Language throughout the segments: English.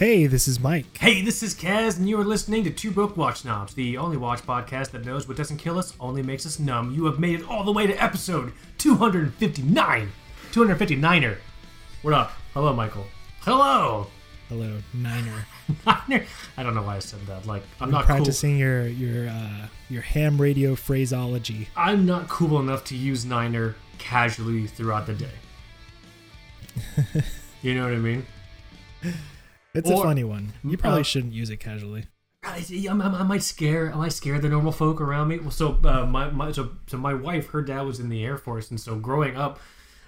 Hey, this is Mike. Hey, this is Kaz, and you are listening to Two Broke Watch Snobs, the only watch podcast that knows what doesn't kill us only makes us numb. You have made it all the way to episode 259. 259er. What up? Hello, Michael. Hello. Hello, Niner. Niner. I don't know why I said that. Like, I'm You're not practicing your your uh, your ham radio phraseology. I'm not cool enough to use Niner casually throughout the day. you know what I mean? It's a funny one. You probably uh, shouldn't use it casually. I, I'm- I'm- I might scare I might scare the normal folk around me. Well, so uh, my, my so so my wife, her dad was in the Air Force, and so growing up,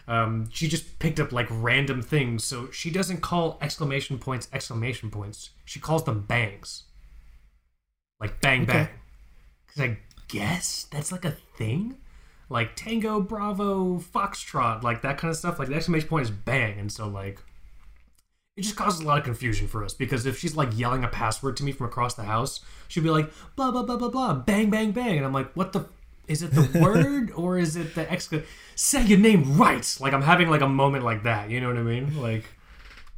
um, she just picked up like random things. So she doesn't call exclamation points exclamation points. She calls them bangs, like bang Okay. bang. Because I guess that's like a thing, like Tango, Bravo, Foxtrot, like that kind of stuff. Like the exclamation point is bang, and so like it just causes a lot of confusion for us because if she's like yelling a password to me from across the house, she'd be like blah blah blah blah blah bang bang bang, and I'm like, what the? Is it the word or is it the excla? Say your name right. Like I'm having like a moment like that. You know what I mean? Like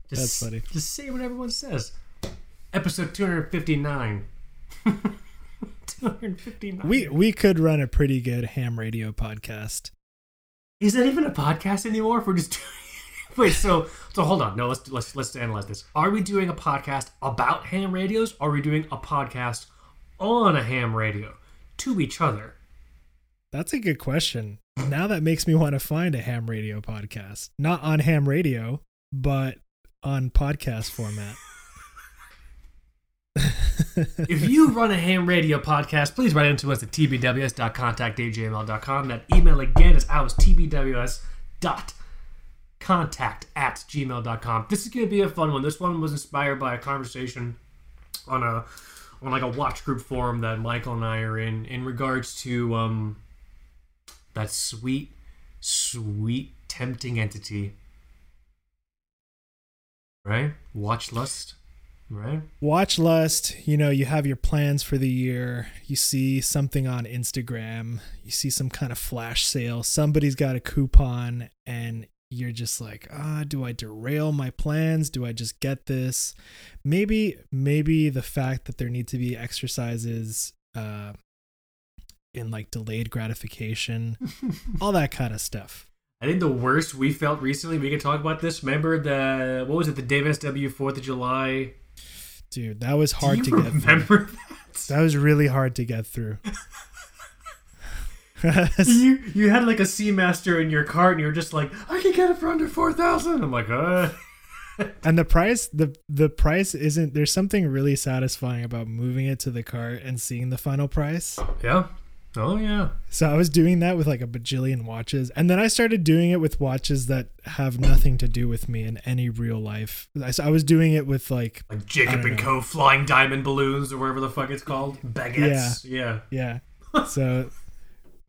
just, That's funny. Just say what everyone says. Episode 259. 259. We we could run a pretty good ham radio podcast. Is that even a podcast anymore? If we're just doing wait, so so hold on. No, let's let's let's analyze this. Are we doing a podcast about ham radios? Or are we doing a podcast on a ham radio to each other? That's a good question. Now that makes me want to find a ham radio podcast. Not on ham radio, but on podcast format. if you run a ham radio podcast, please write into us at tbws.contact@gmail.com. That email again is ours, tbws.contact at gmail.com. This is going to be a fun one. This one was inspired by a conversation on a on like a watch group forum that Michael and I are in in regards to um that sweet, sweet, tempting entity. Right? Watch lust. Right? Watch lust, you know, you have your plans for the year. You see something on Instagram, you see some kind of flash sale, somebody's got a coupon, and you're just like, ah, do I derail my plans? Do I just get this? Maybe, maybe the fact that there need to be exercises uh, in like delayed gratification, all that kind of stuff. I think the worst we felt recently, we can talk about this. Remember the what was it, the Dave SW Fourth of July? Dude, that was hard to get through. that? That was really hard to get through. you you had like a Seamaster in your cart, and you were just like, I can get it for under four thousand. I'm like, uh. and the price the the price isn't there's something really satisfying about moving it to the cart and seeing the final price Yeah. Oh yeah. so i was doing that with like a bajillion watches and then i started doing it with watches that have nothing to do with me in any real life i, I was doing it with like Like Jacob and know. Co. flying diamond balloons or whatever the fuck it's called. Baguettes. Yeah. yeah so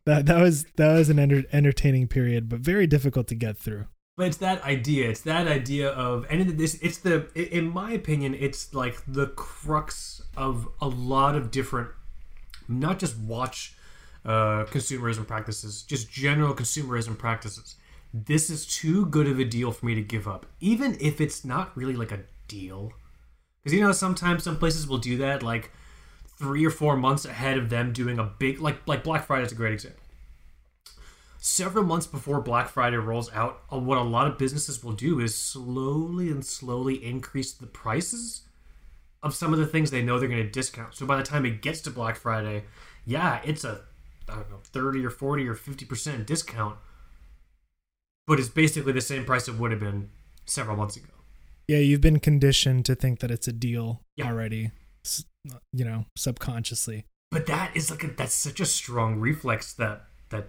that that was that was an enter- entertaining period but very difficult to get through But it's that idea. It's that idea of, and this, it's the, in my opinion, it's like the crux of a lot of different, not just watch uh, consumerism practices, just general consumerism practices. This is too good of a deal for me to give up, even if it's not really like a deal. Because you know, sometimes some places will do that, like three or four months ahead of them doing a big, like like Black Friday is a great example several months before Black Friday rolls out, uh, what a lot of businesses will do is slowly and slowly increase the prices of some of the things they know they're going to discount. So by the time it gets to Black Friday, yeah, it's a I don't know, 30 or 40 or 50% discount. But it's basically the same price it would have been several months ago. yeah you've been conditioned to think that it's a deal Yeah. already you know subconsciously. But that is like a, that's such a strong reflex that that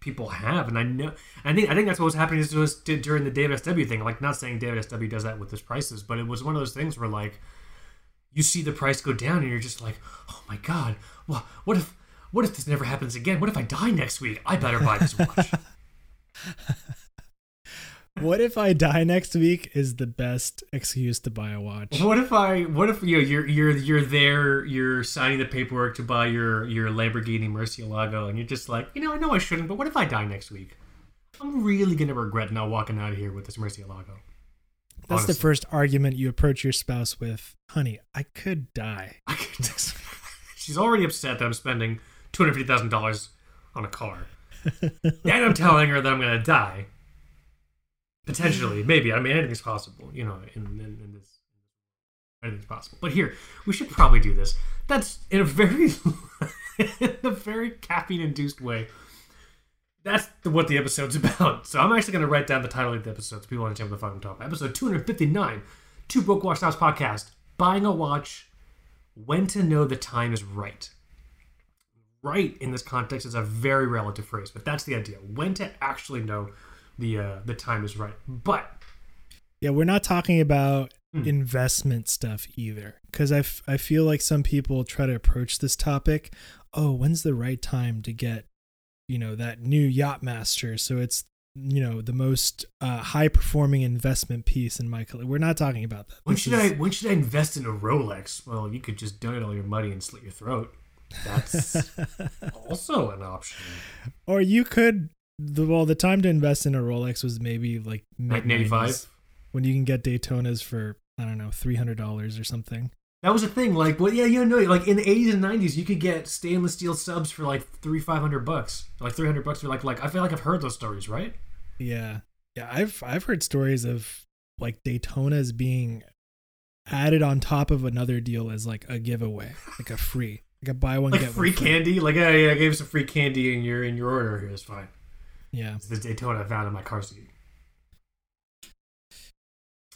people have and i know i think i think that's what was happening to us during the david sw thing. Like not saying david sw does that with his prices but it was one of those things where like you see the price go down and you're just like oh my god well, what if what if this never happens again? What if i die next week? I better buy this watch What if I die next week is the best excuse to buy a watch. what if i what if you know, you're you're you're there you're signing the paperwork to buy your your lamborghini murcielago and you're just like you know i know i shouldn't but what if i die next week i'm really gonna regret not walking out of here with this murcielago That's honestly. the first argument you approach your spouse with. Honey, I could die. I could, she's already upset that I'm spending two hundred fifty thousand dollars on a car. and I'm telling her that I'm gonna die. Potentially, maybe. I mean, anything's possible. You know, in, in, in this, anything's possible. But here, we should probably do this. That's in a very, in a very caffeine-induced way. That's the, what the episode's about. So I'm actually going to write down the title of the episode so people understand what the fuck I'm talking about. Episode 259, Two Broke Watch House Podcast, Buying a Watch, When to Know the Time is Right. Right in this context is a very relative phrase, but that's the idea. When to actually know the uh, the time is right. But Yeah, we're not talking about Hmm. investment stuff either. Because I, f- I feel like some people try to approach this topic. Oh, when's the right time to get, you know, that new Yachtmaster? So it's, you know, the most uh, high performing investment piece in my collection. We're not talking about that. when This should is- I when should I invest in a Rolex? Well, you could just donate all your money and slit your throat. That's also an option. or you could. The, well, the time to invest in a Rolex was maybe like mid 1985. when you can get Daytonas for I don't know three hundred dollars or something. That was a thing. Like, well, yeah, you know, like in the eighties and nineties, you could get stainless steel subs for like three, five hundred bucks, like three hundred bucks for like, like I feel like I've heard those stories, right? Yeah. Yeah, I've I've heard stories of like Daytonas being added on top of another deal as like a giveaway, like a free, like a buy one Like get free candy. Like, yeah, yeah, I gave some free candy in your in your order. Here, it's fine. Yeah. It's the Daytona I found in my car seat.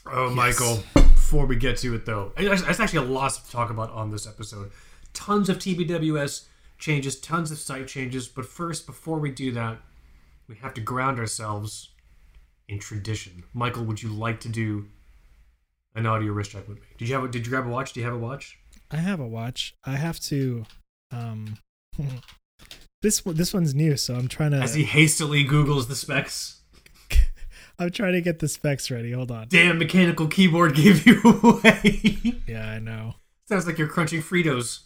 Oh, Yes. Michael. Before we get to it, though, there's actually a lot to talk about on this episode. Tons of TBWS changes, tons of site changes. But first, before we do that, we have to ground ourselves in tradition. Michael, would you like to do an audio wrist check with me? Did you have? A, did you grab a watch? Do you have a watch? I have a watch. I have to um this one this one's new, so I'm trying to. As he hastily Googles the specs. I'm trying to get the specs ready. Hold on. Damn, mechanical keyboard gave you away. Yeah, I know. Sounds like you're crunching Fritos.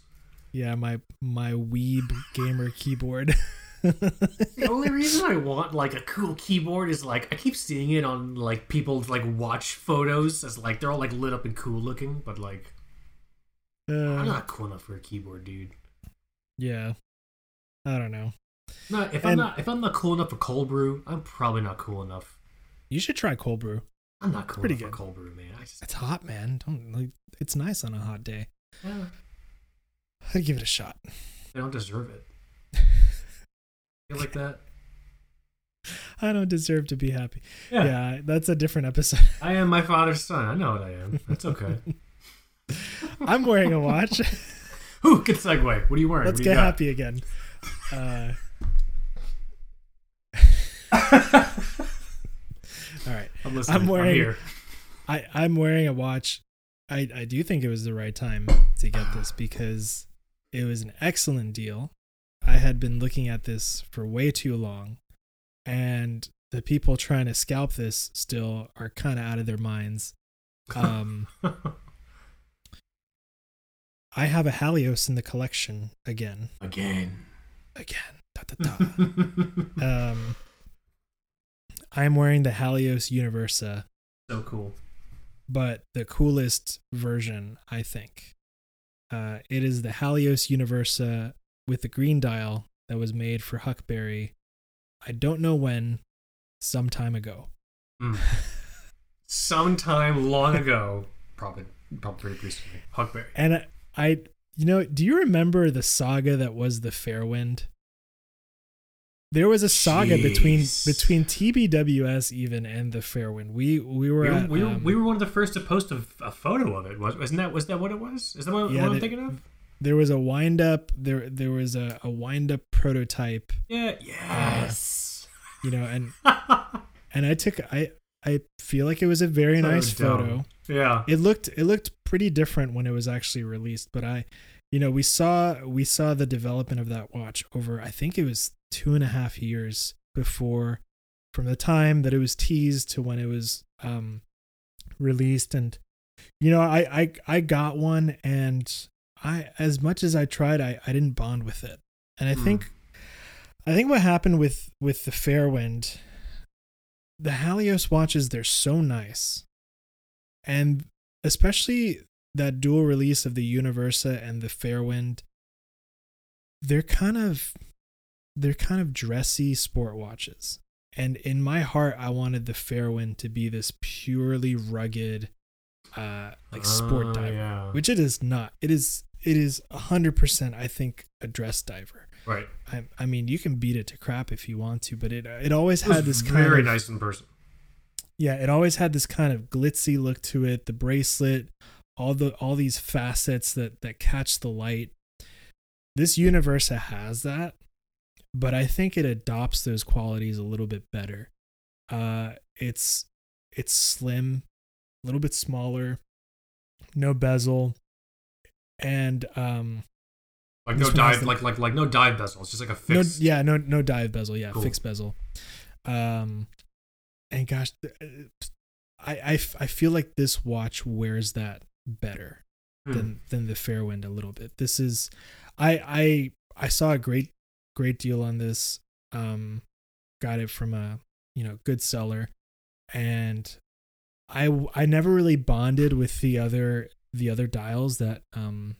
Yeah, my my Weeb gamer keyboard. The only reason I want like a cool keyboard is like I keep seeing it on like people's like watch photos as like they're all like lit up and cool looking, but like I'm Uh, not cool enough for a keyboard, dude. yeah. I don't know. No, if I'm not if I'm not cool enough for cold brew, I'm probably not cool enough. You should try cold brew. I'm not cool Pretty enough good. for cold brew, man. Just It's hot, man. Don't like it's nice on a hot day. yeah, I'd give it a shot. they don't deserve it. Feel like that? I don't deserve to be happy. Yeah. Yeah, that's a different episode. I am my father's son. I know what I am. That's okay. I'm wearing a watch. Ooh, good segue. What are you wearing? Let's get happy again. Uh, all right. I'm listening. I'm wearing- here. I, I'm wearing a watch. I, I do think it was the right time to get this because it was an excellent deal. I had been looking at this for way too long, and the people trying to scalp this still are kind of out of their minds. Um, I have a Halios in the collection again. Again. Again. Da, da, da. um, I'm wearing the Halios Universa, so cool. but the coolest version, I think. Uh, it is the Halios Universa with the green dial that was made for Huckberry. I don't know when, some time ago. Mm. Sometime long ago, probably probably pretty recently. Huckberry. And I, I, you know, do you remember the saga that was the Fairwind? There was a saga between Jeez. between TBWS even and the Fairwind. We we were We were, at, we, were, um, we were one of the first to post a, a photo of it. Was, wasn't that was that what it was? Is that what, Yeah, what I'm thinking of? there was a wind up there there was a, a wind up prototype Yeah. Yes. you know and and i took i i feel like it was a very So nice dumb. photo yeah. it looked it looked pretty different when it was actually released but i you know we saw we saw the development of that watch over i think it was two and a half years before from the time that it was teased to when it was um released and you know i i, I got one and i as much as i tried i i didn't bond with it and i Hmm. think i think what happened with with the fairwind the halios watches they're so nice and especially that dual release of the Universa and the Fairwind, they're kind of they're kind of dressy sport watches. And in my heart, I wanted the Fairwind to be this purely rugged, uh, like sport Oh, diver, yeah. which it is not. It is it is a hundred percent, I think, a dress diver. Right. I, I mean, you can beat it to crap if you want to, but it it always It had this kind very of nice in person. yeah, it always had this kind of glitzy look to it. The bracelet, all the all these facets that that catch the light. This Universa has that, but I think it adopts those qualities a little bit better. Uh, it's it's slim, a little bit smaller, no bezel, and um, Like This no dive, the- like like like no dive bezel. It's just like a no, fixed. yeah, no, no dive bezel, yeah, Cool. fixed bezel. Um, and gosh, I, uh, I, I, I feel like this watch wears that better Hmm. than than the Fairwind a little bit. This is, I I I saw a great great deal on this. Um, got it from a you know good seller, and I I never really bonded with the other the other dials that um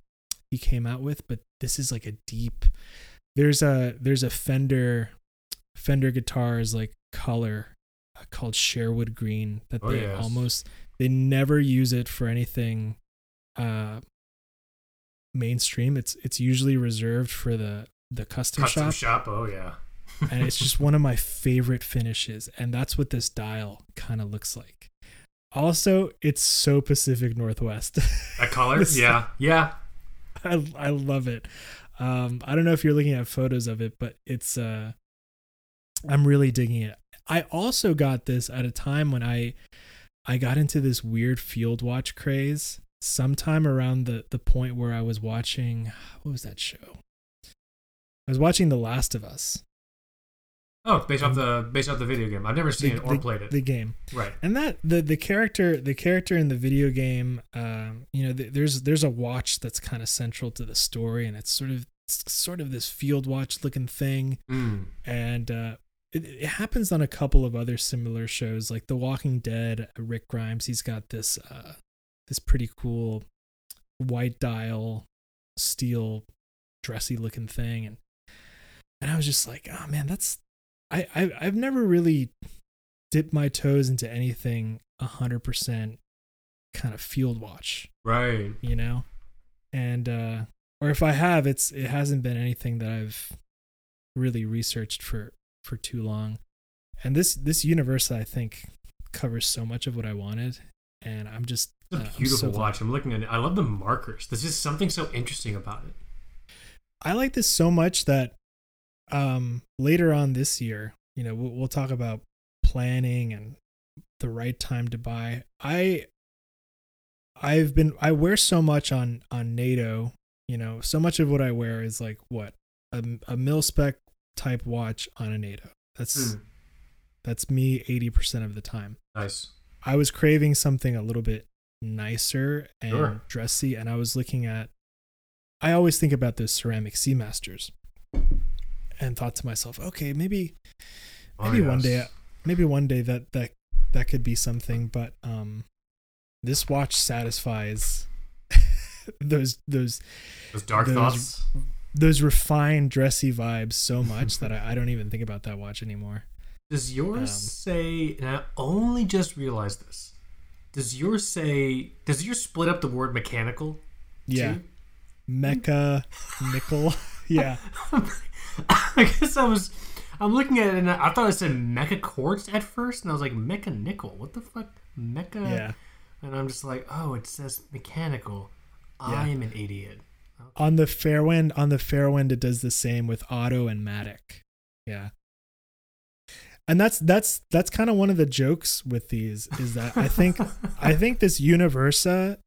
he came out with, but this is like a deep. There's a there's a Fender Fender guitars like color uh, called Sherwood Green that Oh, they yes. almost they never use it for anything uh mainstream it's it's usually reserved for the the custom, custom shop shop. Oh yeah. and it's just one of my favorite finishes and that's what this dial kind of looks like also it's so pacific northwest that color. Yeah, yeah. I, I love it. Um i don't know if you're looking at photos of it but it's uh i'm really digging it. I also got this at a time when i i got into this weird field watch craze sometime around the the point where i was watching what was that show? I was watching the last of us Oh, it's based off the based off the video game. I've never seen the, it or the- played it. the game right. and that the the character the character in the video game um you know th- there's there's a watch that's kind of central to the story and it's sort of it's sort of this field watch looking thing Mm. and uh it, it happens on a couple of other similar shows like the walking dead rick grimes he's got this uh this pretty cool white dial steel dressy looking thing and and i was just like oh man that's i, I i've never really dipped my toes into anything 100% kind of field watch Right. you know and uh or if i have it's it hasn't been anything that i've really researched for for too long and this this Universa i think covers so much of what i wanted and i'm just It's uh, a I'm beautiful so glad- watch. I'm looking at it. I love the markers. There's just something so interesting about it. i like this so much that um later on this year you know we'll, we'll talk about planning and the right time to buy i i've been i wear so much on on nato you know so much of what i wear is like what a, a mil spec type watch on a nato that's Mm. that's me 80% of the time Nice. i was craving something a little bit nicer and Sure. dressy and i was looking at i always think about those ceramic seamasters and thought to myself okay maybe Oh, maybe one day maybe one day that that that could be something but um this watch satisfies those those Those dark those- thoughts. those refined dressy vibes so much that I, I don't even think about that watch anymore Does yours Um, say? And I only just realized this. Does yours say? Does yours split up the word mechanical? yeah too? mecha nickel yeah I guess I was. I'm looking at it and I thought it said mecha quartz at first, and I was like mecha nickel. What the fuck, mecha? yeah And I'm just like, oh, it says mechanical. Yeah. I'm an idiot. on the fairwind on the fairwind it does the same with auto and matic yeah and that's that's that's kind of one of the jokes with these is that i think i think this universa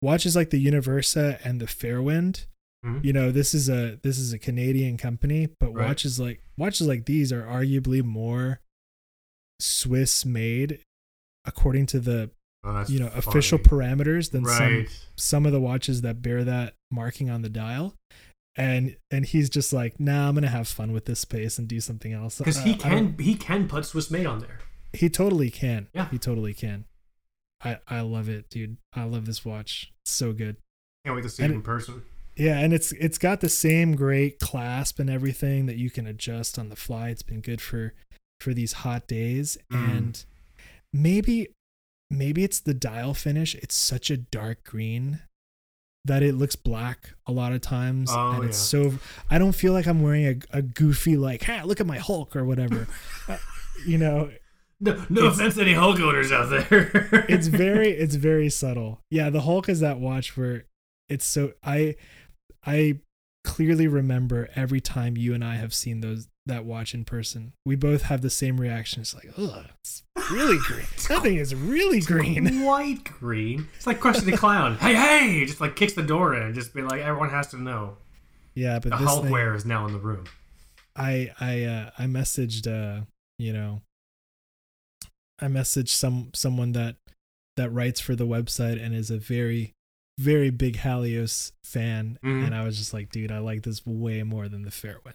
watches like the universa and the fairwind Mhm. you know this is a this is a canadian company but Right. watches like watches like these are arguably more swiss made according to the Oh, you know funny. official parameters than some right. some of the watches that bear that marking on the dial and and he's just like nah i'm gonna have fun with this space and do something else Because Uh, he can he can put Swiss made on there. he totally can Yeah. he totally can I I love it, dude. I love this watch. It's so good. Can't wait to see And it in person. Yeah, and it's it's got the same great clasp and everything that you can adjust on the fly. It's been good for for these hot days Mm. and maybe maybe it's the dial finish. It's such a dark green that it looks black a lot of times Oh, and it's yeah. so I don't feel like I'm wearing a, a goofy like, "Hey, look at my Hulk" or whatever. Uh, you know, No, no It's- offense to any Hulk owners out there. it's very it's very subtle. Yeah, the Hulk is that watch where it's so I I clearly remember every time you and I have seen those that watch in person. We both have the same reaction. It's like, ugh, it's really green. That thing is really green. white green. It's like Krusty the Clown. hey, hey! Just like kicks the door in and just be like, everyone has to know. Yeah, but The this Hulk thing, is now in the room. I I uh, I messaged uh you know I messaged some someone that that writes for the website and is a very very big Halios fan Mhm. and I was just like dude I like this way more than the Fairwind.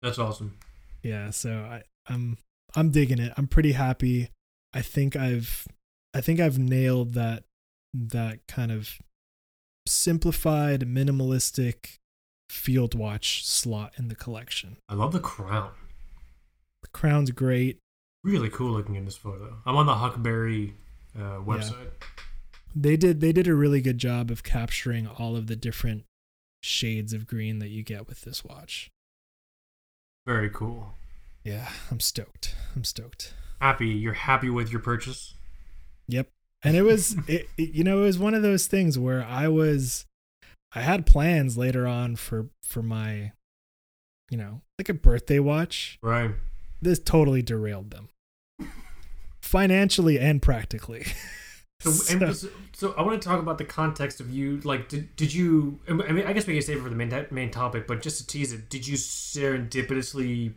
That's awesome. Yeah, so I I'm I'm digging it. I'm pretty happy. I think I've I think I've nailed that that kind of simplified minimalistic field watch slot in the collection. I love the crown. The crown's great. Really cool looking in this photo. I'm on the Huckberry uh, website. They did they did a really good job of capturing all of the different shades of green that you get with this watch. Very cool. Yeah, I'm stoked. I'm stoked. Happy. You're happy with your purchase? Yep. And it was it, it you know it was one of those things where I was I had plans later on for for my you know, like a birthday watch. Right. This totally derailed them. Financially and practically. So, So- and so, so I want to talk about the context of you. Like, did, did you? I mean, I guess we can save it for the main main topic, but just to tease it, did you serendipitously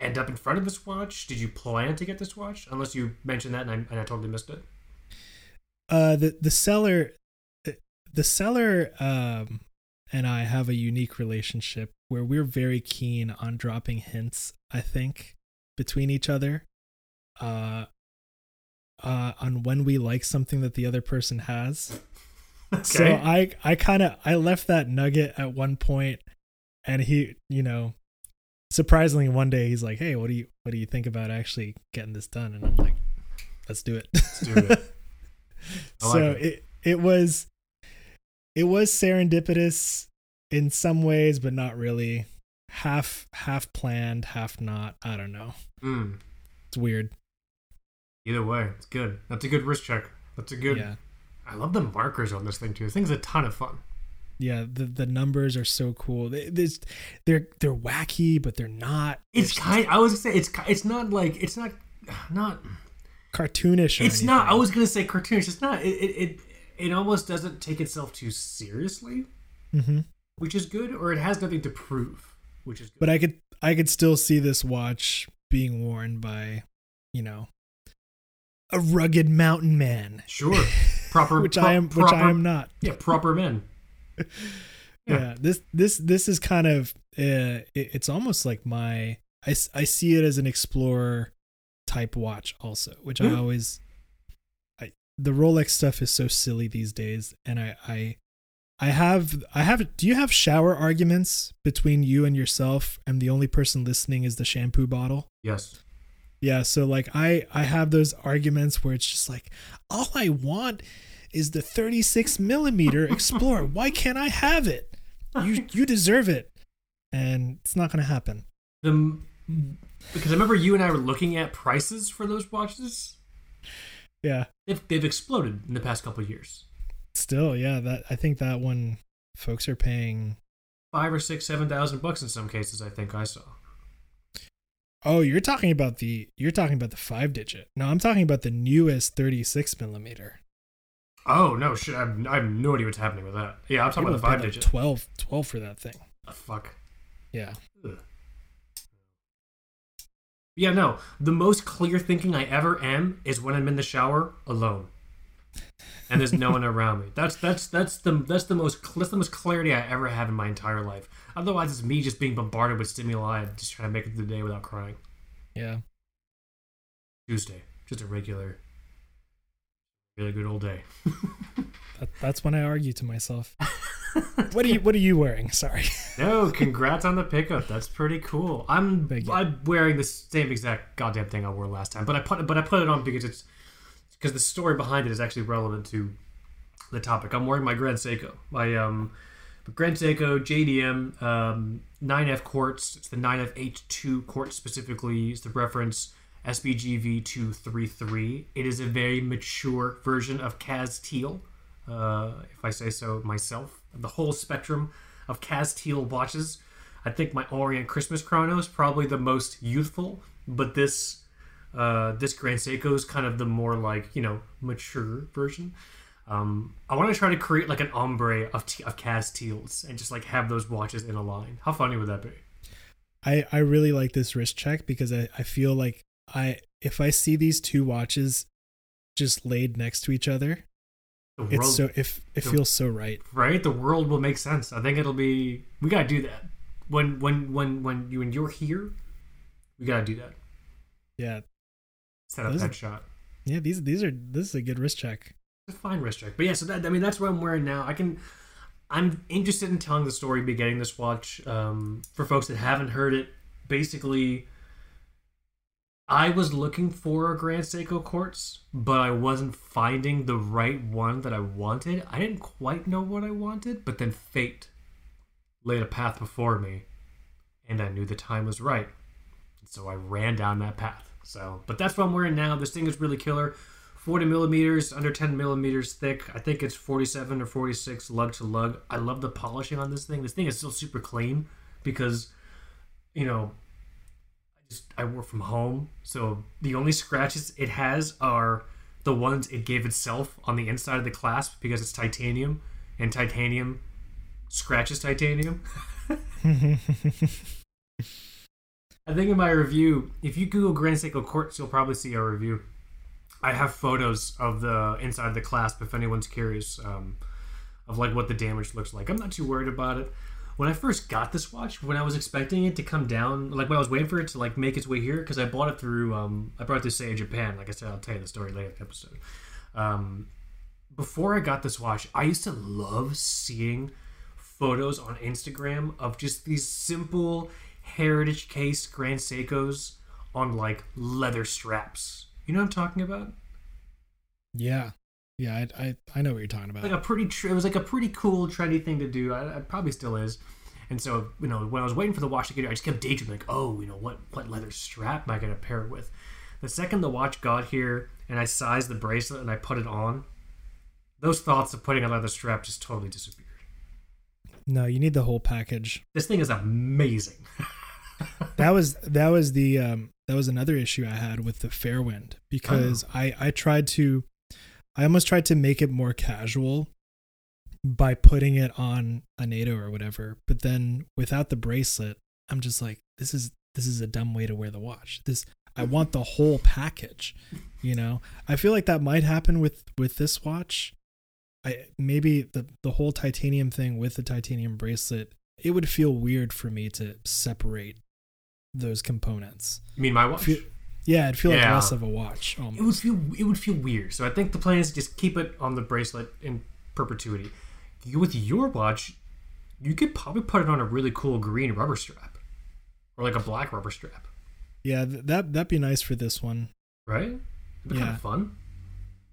end up in front of this watch? Did you plan to get this watch? Unless you mentioned that, and I, and I totally missed it. uh the the seller the seller um and I have a unique relationship where we're very keen on dropping hints I think between each other uh uh on when we like something that the other person has Okay. so I I kind of I left that nugget at one point and he you know surprisingly one day he's like hey what do you what do you think about actually getting this done and I'm like let's do it Let's do it. I like so it. it it was it was serendipitous in some ways but not really half half planned half not i don't know Mm. it's weird Either way, it's good. That's a good wrist check. That's a good. yeah I love the markers on this thing too. This thing's a ton of fun. yeah the the numbers are so cool they, this, they're they're wacky but they're not It's They're kind. I was gonna say it's. It's not like it's not. Not. cartoonish or It's not. I was gonna say cartoonish. It's not. It. It. It, it almost doesn't take itself too seriously, Mhm. which is good, or it has nothing to prove, which is good. but i could i could still see this watch being worn by you know a rugged mountain man sure, proper. which pro- i am which i am not Yeah, proper men. yeah. this this this is kind of uh, it, it's almost like my I, I see it as an explorer type watch also which i Mhm. always I the rolex stuff is so silly these days and i i i have i have do you have shower arguments between you and yourself and the only person listening is the shampoo bottle Yes. Yeah, so like I I have those arguments where it's just like all I want is the 36 millimeter Explorer. Why can't I have it? You you deserve it, and it's not gonna happen. The because I remember you and I were looking at prices for those watches. Yeah, They've, they've exploded in the past couple of years. still, yeah. That I think that one folks are paying. Five or six, seven thousand bucks in some cases. I think I saw. Oh, you're talking about the you're talking about the five digit. No, I'm talking about the newest 36 millimeter. Oh no! Shit, I have, I have no idea what's happening with that. Yeah, I'm talking about the five like, digit. 12 12 for that thing. Oh, fuck. Yeah. Ugh. Yeah, no. The most clear thinking I ever am is when I'm in the shower alone, and there's no one around me. That's that's that's the that's the most that's the most clarity I ever have in my entire life. Otherwise, it's me just being bombarded with stimuli and just trying to make it through the day without crying. Yeah. Tuesday, just a regular Really good old day. That, that's when I argue to myself. what are you What are you wearing? Sorry. No, congrats on the pickup. That's pretty cool. I'm I'm wearing the same exact goddamn thing I wore last time, but I put but I put it on because it's because the story behind it is actually relevant to the topic. I'm wearing my Grand Seiko, my um Grand Seiko JDM um, 9F quartz. It's the 9F H2 quartz specifically. Is the reference SBGV 233. It is a very mature version of Kaz Teal, uh, if I say so myself. The whole spectrum of Kaz Teal watches. I think my Orient Christmas Chrono is probably the most youthful, but this uh, this Grand Seiko is kind of the more like you know mature version. Um, I want to try to create like an ombre of t- of Kaz Teals and just like have those watches in a line. How funny would that be? I I really like this wrist check because I I feel like I if I see these two watches just laid next to each other, world, it's so if it the- feels so right. right? The world will make sense. I think it'll be. We gotta do that when when when when you and you're here. We gotta do that. Yeah. Set up Those- that shot. Yeah, these these are this is a good wrist check. It's a fine wrist check. But yeah, so that I mean that's what I'm wearing now. I can I'm interested in telling the story, be getting this watch. Um, for folks that haven't heard it, basically I was looking for a Grand Seiko quartz, but I wasn't finding the right one that I wanted. I didn't quite know what I wanted, but then fate laid a path before me, and I knew the time was right. So I ran down that path. So, but that's what I'm wearing now. This thing is really killer. 40 millimeters, under 10 millimeters thick. I think it's 47 or 46 lug to lug. I love the polishing on this thing. This thing is still super clean because, you know, I just I work from home, so the only scratches it has are the ones it gave itself on the inside of the clasp because it's titanium, and titanium scratches titanium. I think in my review, if you Google Grand Seiko Quartz, you'll probably see our review. I have photos of the inside of the clasp if anyone's curious um, of like what the damage looks like. I'm not too worried about it. When I first got this watch, when I was expecting it to come down, like when I was waiting for it to like make its way here, because I bought it through, um, I brought this through Seiya Japan. Like I said, I'll tell you the story later in the episode. Um, before I got this watch, I used to love seeing photos on Instagram of just these simple heritage case Grand Seikos on like leather straps. You know what I'm talking about? Yeah. Yeah, I, I I know what you're talking about. Like a pretty, tr- it was like a pretty cool, trendy thing to do. I, it probably still is. And so, you know, when I was waiting for the watch to get here, I just kept daydreaming, like, oh, you know, what what leather strap am I going to pair it with? The second the watch got here and I sized the bracelet and I put it on, those thoughts of putting a leather strap just totally disappeared. No, you need the whole package. This thing is amazing. That was that was the um that was another issue I had with the Fairwind because I I tried to I almost tried to make it more casual by putting it on a NATO or whatever, but then without the bracelet, I'm just like this is this is a dumb way to wear the watch. This I want the whole package, you know. I feel like that might happen with with this watch. I maybe the the whole titanium thing with the titanium bracelet, it would feel weird for me to separate those components. You mean my watch? Feel, yeah, it'd feel like less of a watch it would feel it would feel weird. So I think the plan is just keep it on the bracelet in perpetuity. You, with your watch, you could probably put it on a really cool green rubber strap, or like a black rubber strap, Yeah, th- that that'd be nice for this one. right? It'd be kind Yeah. of fun.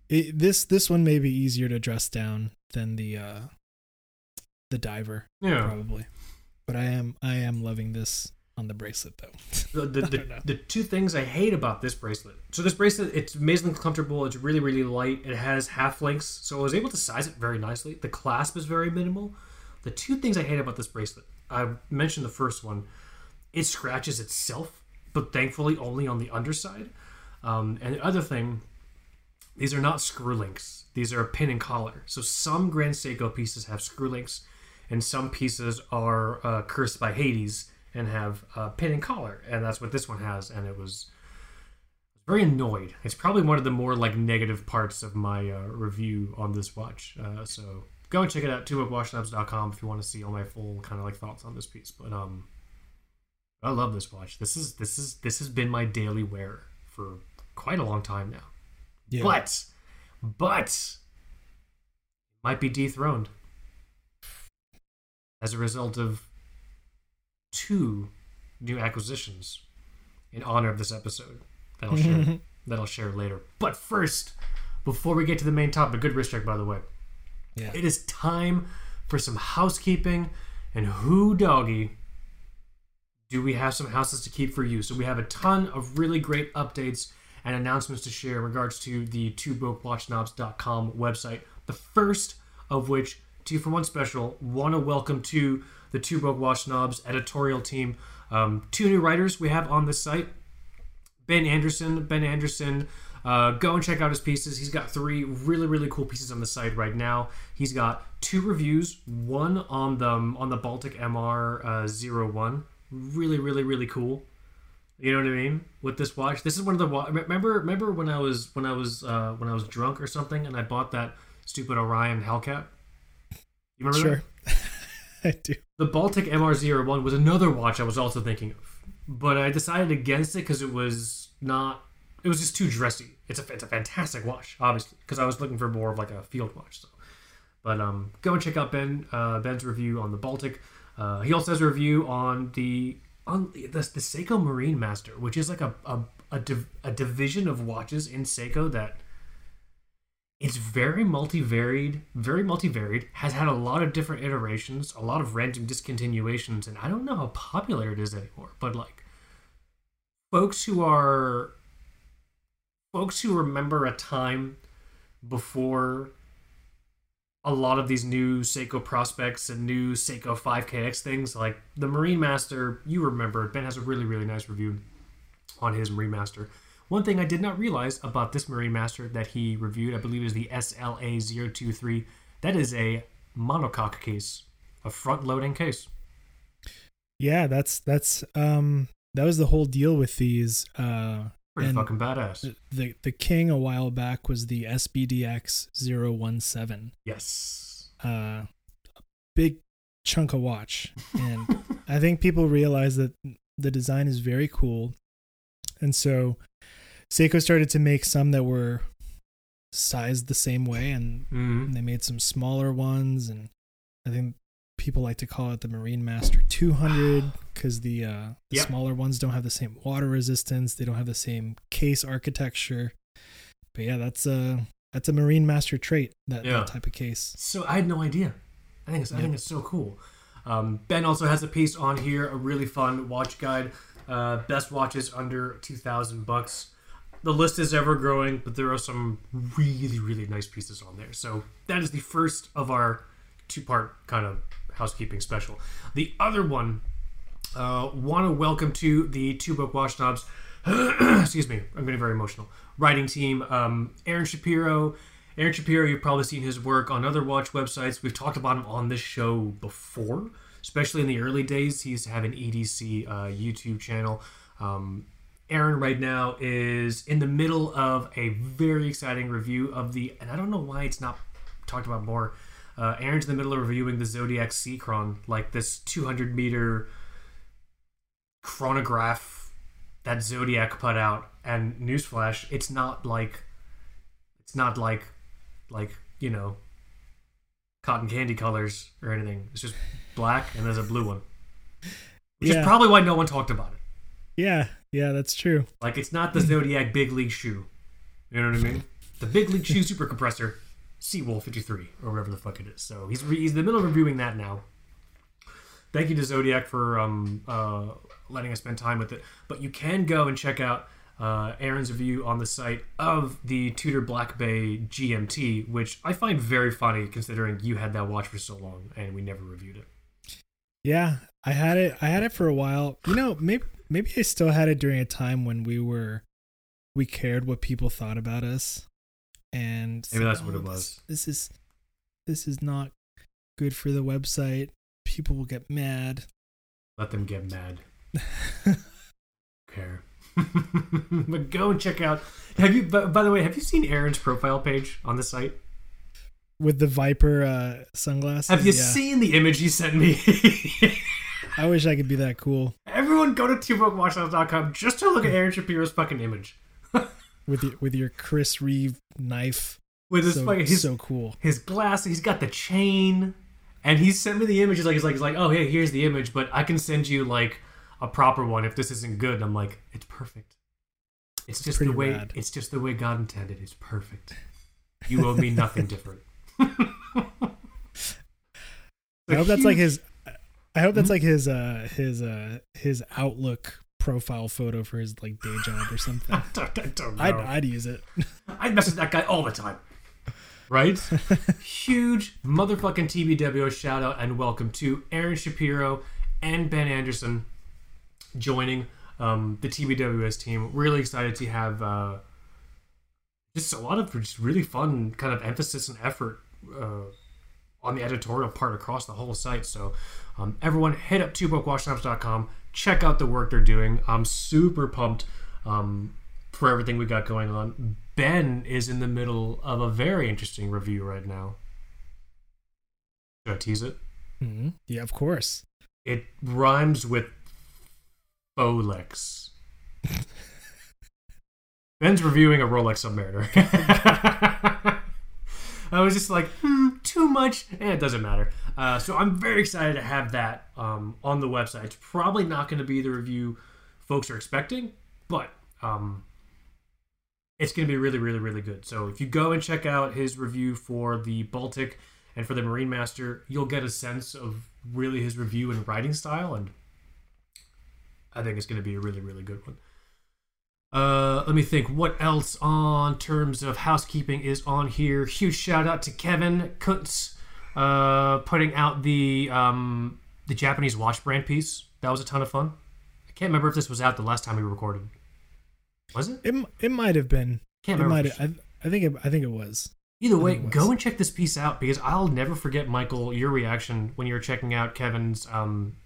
It, this this one may be easier to dress down than the uh the diver Yeah. probably. But I am I am loving this on the bracelet though. The, the, the, the two things I hate about this bracelet. So this bracelet, it's amazingly comfortable. It's really really light. It has half links, so I was able to size it very nicely. The clasp is very minimal. The two things I hate about this bracelet, I mentioned the first one. It scratches itself, but thankfully only on the underside. Um, and the other thing, these are not screw links. These are a pin and collar. So some Grand Seiko pieces have screw links, and some pieces are uh, cursed by Hades and have a pin and collar, and that's what this one has. And it was very annoyed. It's probably one of the more like negative parts of my uh, review on this watch. Uh, so go and check it out, tubewatchlabs.com if you want to see all my full kind of like thoughts on this piece. But um, I love this watch. This is this is this has been my daily wear for quite a long time now. Yeah. But but might be dethroned as a result of two new acquisitions in honor of this episode that I'll share that I'll share later. But first, before we get to the main topic, good wrist check by the way. Yeah. It is time for some housekeeping and who doggy do we have some houses to keep for you? So we have a ton of really great updates and announcements to share in regards to the twobrokewatchsnobs.com website. The first of which, two for one special, want to welcome to the Two Broke Watch Snobs editorial team. Um, two new writers we have on the site. Ben Anderson. Ben Anderson. Uh, go and check out his pieces. He's got three really really cool pieces on the site right now. He's got two reviews. One on the on the Baltic MR uh, 01. Really really really cool. You know what I mean? With this watch, this is one of the wa- remember remember when I was when I was uh, when I was drunk or something, and I bought that stupid Orion Hellcat. You remember that? Sure. I do. The Baltic MR01 was another watch I was also thinking of, but I decided against it because it was not. It was just too dressy. It's a it's a fantastic watch, obviously, because I was looking for more of like a field watch. So, but um, go and check out Ben uh, Ben's review on the Baltic. Uh, he also has a review on the on the, the Seiko Marine Master, which is like a a, a, div, a division of watches in Seiko that it's very multivaried, very multivaried, has had a lot of different iterations, a lot of random discontinuations, and I don't know how popular it is anymore, but like folks who are folks who remember a time before a lot of these new Seiko Prospex and new Seiko 5KX things, like the Marine Master, you remember, it. Ben has a really, really nice review on his Marine Master. One thing I did not realize about this Marine Master that he reviewed, I believe is the SLA023, that is a monocoque case, a front loading case. Yeah, that's that's um that was the whole deal with these uh Pretty fucking badass. the, the the king a while back was the SBDX 017. Yes. Uh a big chunk of watch and I think people realize that the design is very cool. And so Seiko started to make some that were sized the same way and Mm. they made some smaller ones and I think people like to call it the Marine Master 200 cuz the uh the Yep. smaller ones don't have the same water resistance, they don't have the same case architecture. But yeah, that's a that's a Marine Master trait, that, Yeah. that type of case. So I had no idea. I think it's, I think it's so cool. Um, ben also has a piece on here, a really fun watch guide, uh, best watches under two thousand bucks. The list is ever growing, but there are some really really nice pieces on there. So that is the first of our two part kind of housekeeping special. The other one, uh, want to welcome to the two broke watch snobs. excuse me, I'm getting very emotional. Writing team, um, Aaron Shapiro. Aaron Shapiro, you've probably seen his work on other watch websites. We've talked about him on this show before, especially in the early days. He used to have an EDC uh, YouTube channel. Um, Aaron right now is in the middle of a very exciting review of the, and I don't know why it's not talked about more. Uh, Aaron's in the middle of reviewing the Zodiac Seachron, like this 200 meter chronograph that Zodiac put out. And newsflash, it's not like, it's not like, like you know, cotton candy colors or anything. It's just black and there's a blue one, which Yeah. is probably why no one talked about it. Yeah, yeah, that's true. Like it's not the Zodiac Big League shoe. You know what I mean? The Big League shoe super compressor, Seawolf 53 or whatever the fuck it is. So he's re- he's in the middle of reviewing that now. Thank you to Zodiac for um, uh, letting us spend time with it. But you can go and check out uh, Aaron's review on the site of the Tudor Black Bay GMT, which I find very funny considering you had that watch for so long and we never reviewed it. Yeah, I had it. I had it for a while. You know, maybe maybe I still had it during a time when we were we cared what people thought about us, and Maybe said, that's what "Oh, it this- was. This, is this is not good for the website. People will get mad. Let them get mad. care. but go and check out. Have you? By, by the way, have you seen Aaron's profile page on the site? With the Viper uh, sunglasses. Have you yeah. seen the image he sent me? I wish I could be that cool Everyone, go to twobrokewatchsnobs.com just to look at Aaron Shapiro's fucking image. with your with your Chris Reeve knife. with his so, fucking his, so cool. his glass. He's got the chain, and he sent me the image. He's like, he's like, he's like, oh hey, here's the image, but I can send you like a proper one if this isn't good. And I'm like, it's perfect. It's just the way. rad. It's just the way God intended. It's perfect. You owe me nothing different. I hope that's like his. I hope that's Hmm? like his uh his uh his Outlook profile photo for his like day job or something. I don't, I don't know. I'd I'd use it. I'd message that guy all the time. Right? Huge motherfucking TBWO shout out and welcome to Aaron Shapiro and Ben Anderson joining um, the TBWS team. Really excited to have uh, just a lot of just really fun kind of emphasis and effort uh, on the editorial part across the whole site. So, um, everyone, hit up to check out the work they're doing. I'm super pumped um, for everything we got going on. Ben is in the middle of a very interesting review right now. Should I tease it? Mhm. Yeah, of course. It rhymes with Folex. Ben's reviewing a Rolex Submariner. I was just like, hmm, too much. Eh, it doesn't matter. Uh, so I'm very excited to have that um, on the website. It's probably not going to be the review folks are expecting, but um, it's going to be really, really, really good. So if you go and check out his review for the Baltic and for the Marinemaster, you'll get a sense of really his review and writing style, and I think it's going to be a really, really good one. Uh, let me think. What else on terms of housekeeping is on here? Huge shout out to Kevin Kuntz, uh, putting out the um, the Japanese watch brand piece. That was a ton of fun. I can't remember if this was out the last time we recorded. Was it? It it might have been. Can't It remember. might. I I think it, I think it was. Either way, go and check this piece out because I'll never forget, Michael, your reaction when you were checking out Kevin's. Um,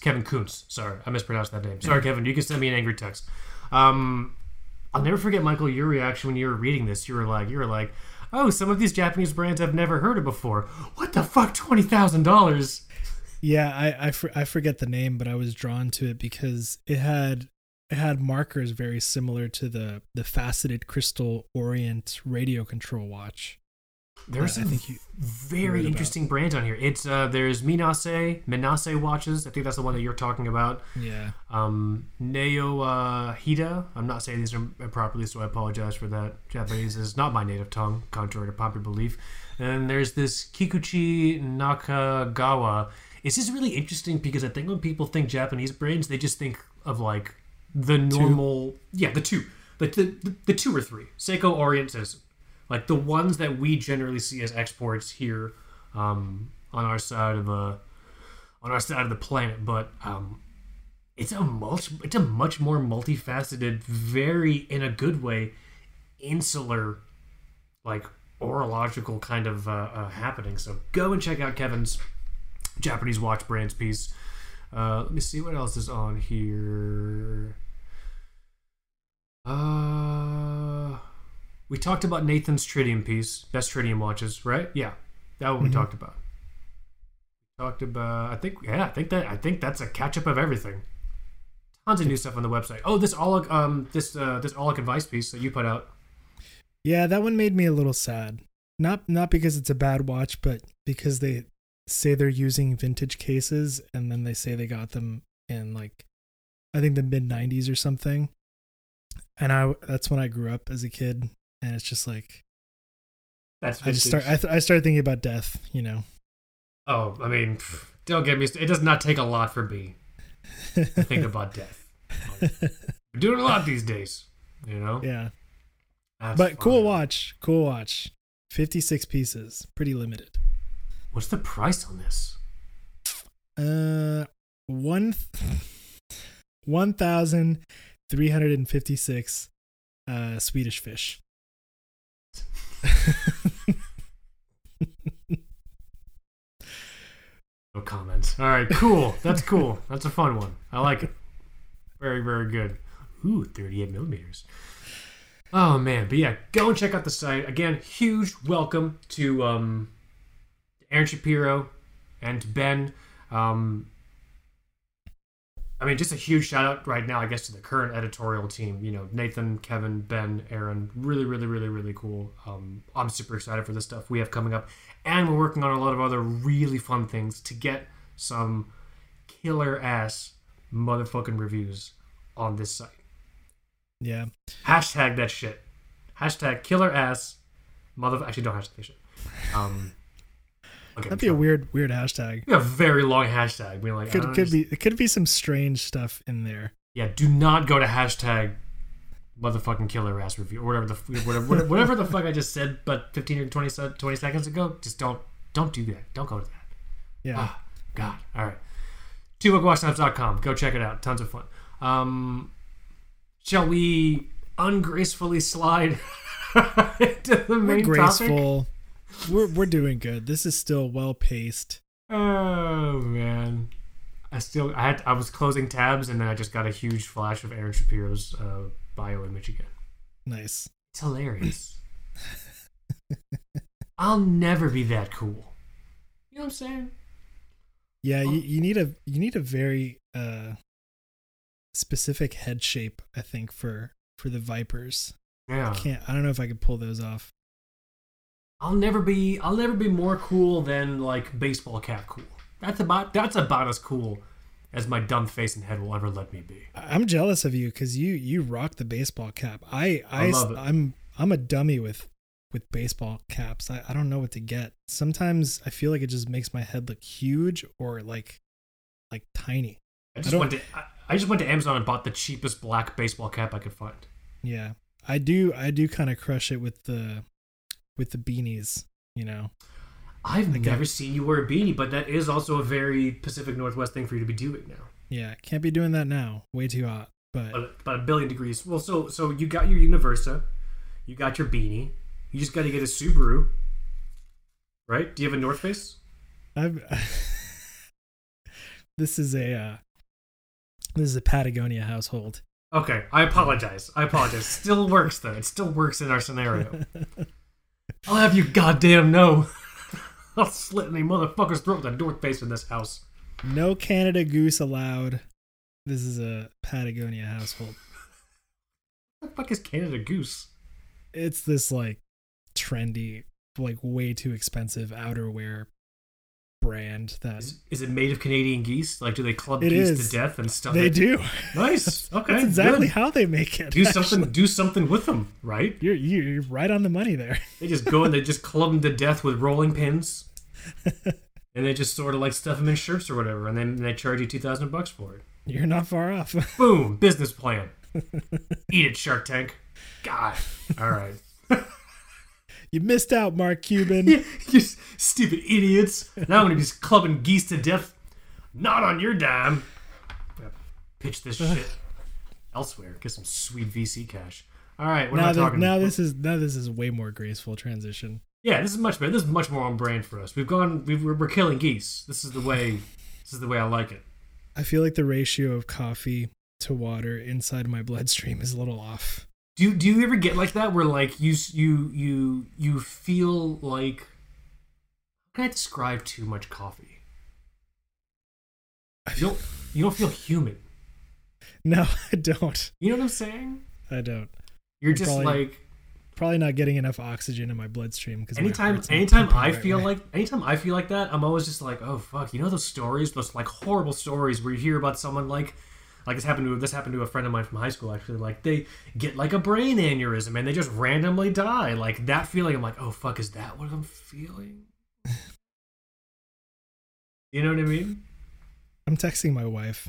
Kevin Kuntz. Sorry, I mispronounced that name. Sorry, Kevin. You can send me an angry text. Um, I'll never forget, Michael, your reaction when you were reading this. You were like, you were like, "Oh, some of these Japanese brands I've never heard of before. What the fuck? Twenty thousand dollars? Yeah, I I, for, I forget the name, but I was drawn to it because it had it had markers very similar to the the faceted crystal Orient radio control watch. There's some think you very about. interesting brands on here. It's uh, there's Minase, Minase watches. I think that's the one that you're talking about. Yeah. um, Neo uh, Hida. I'm not saying these are properly, so I apologize for that. Japanese is not my native tongue, contrary to popular belief. And there's this Kikuchi Nakagawa. It's just really interesting because I think when people think Japanese brands, they just think of like the normal, yeah, the two, the the, the, the two or three. Seiko Orient says like the ones that we generally see as exports here um, on our side of uh, on our side of the planet, but um, it's a much it's a much more multifaceted, very in a good way, insular, like horological kind of uh, uh, happening. So go and check out Kevin's Japanese watch brands piece. Uh, let me see what else is on here. Uh, we talked about Nathan's tritium piece, best tritium watches, right? Yeah, that one we Mhm. talked about. Talked about. I think. Yeah, I think that. I think that's a catch up of everything. Tons of new stuff on the website. Oh, this all um this uh this all advice piece that you put out. Yeah, that one made me a little sad. Not not because it's a bad watch, but because they say they're using vintage cases and then they say they got them in like I think the mid 90s or something. And I that's when I grew up as a kid and it's just like That's I just start I, th- I started thinking about death, you know. Oh, I mean, don't get me. st- It does not take a lot for me to think about death. We're doing a lot these days, you know. yeah. That's But cool watch, cool watch. 56 pieces, pretty limited. What's the price on this? Uh, one one thousand three hundred and fifty six uh Swedish fish. No comments. All right, cool. That's cool. That's a fun one. I like it. Very, very good. Ooh, 38 millimeters. Oh man, but yeah, go and check out the site again. Huge welcome to um, Aaron Shapiro and Ben. Um, I mean, just a huge shout out right now, I guess, to the current editorial team. You know, Nathan, Kevin, Ben, Aaron. Really, really, really, really cool. Um, I'm super excited for the stuff we have coming up. And we're working on a lot of other really fun things to get some killer ass motherfucking reviews on this site. Yeah. Hashtag that shit. Hashtag killer ass mother. Actually, don't hashtag that shit. Um, okay, That'd be a weird, weird hashtag. a very long hashtag. Being like, Could could be it could be some strange stuff in there. Yeah, do not go to hashtag motherfucking killer ass review or whatever the whatever, whatever the fuck I just said, but 15 or 20, 20 seconds ago. Just don't don't do that. Don't go to that. Yeah. Ah, God. All right. TwoBrokeWatchSnobs.com. Go check it out. Tons of fun. Um, shall we ungracefully slide into the we're main topic? We're we're doing good. This is still well paced. Oh man. I still I had I was closing tabs and then I just got a huge flash of Aaron Shapiro's uh, bio image again. Nice. It's hilarious. I'll never be that cool. You know what I'm saying? Yeah, Oh. you, you need a you need a very uh specific head shape, I think, for for the Vipers. Yeah. I can't I don't know if I could pull those off. I'll never be I'll never be more cool than like baseball cap cool. That's about that's about as cool as my dumb face and head will ever let me be. I- I'm jealous of you because you you rock the baseball cap. I I, I love it. I'm I'm a dummy with with baseball caps. I, I don't know what to get. Sometimes I feel like it just makes my head look huge or like like tiny. I just don't- went to I, I just went to Amazon and bought the cheapest black baseball cap I could find. Yeah. I do I do kind of crush it with the with the beanies, you know. I've Like never a- seen you wear a beanie, but that is also a very Pacific Northwest thing for you to be doing now. Yeah, can't be doing that now. Way too hot. But About, about a billion degrees. Well, so so you got your Universa, you got your beanie. You just got to get a Subaru, right? Do you have a North Face? I've This is a uh this is a Patagonia household. Okay, I apologize. I apologize. Still works though. It still works in our scenario. I'll have you goddamn know. I'll slit any motherfucker's throat with a North Face in this house. no Canada goose allowed. This is a Patagonia household. What the fuck is Canada Goose? It's this like trendy, like way too expensive outerwear brand that Is, is it made of Canadian geese? Like, do they club geese is. to death and stuff? they it? do. Nice. Okay. That's exactly good. how they make it. Do actually. something. Do something with them, right? You're you're right on the money there. They just go and they just club them to death with rolling pins, and they just sort of like stuff them in shirts or whatever, and then they charge you two thousand bucks for it. You're not far off. Boom, business plan. Eat it, Shark Tank. God. All right. You missed out, Mark Cuban. you stupid idiots. Now I'm gonna be just clubbing geese to death. Not on your dime. Pitch this shit elsewhere. Get some sweet VC cash. All right. What am now, I that, talking? now this is now this is way more graceful transition. Yeah, this is much better. This is much more on brand for us. We've gone. We've, we're, we're killing geese. This is the way. This is the way I like it. I feel like the ratio of coffee to water inside my bloodstream is a little off. Do you, do you ever get like that where like you you you you feel like how can I describe too much coffee? You don't you don't feel human. No, I don't. You know what I'm saying? I don't. You're just Probably like Probably not getting enough oxygen in my bloodstream because anytime anytime I feel like anytime I feel like that, I'm always just like, oh fuck, you know those stories, those like horrible stories where you hear about someone like like this happened to this happened to a friend of mine from high school actually. Like they get like a brain aneurysm and they just randomly die. Like that feeling, I'm like, oh fuck, is that what I'm feeling? You know what I mean? I'm texting my wife.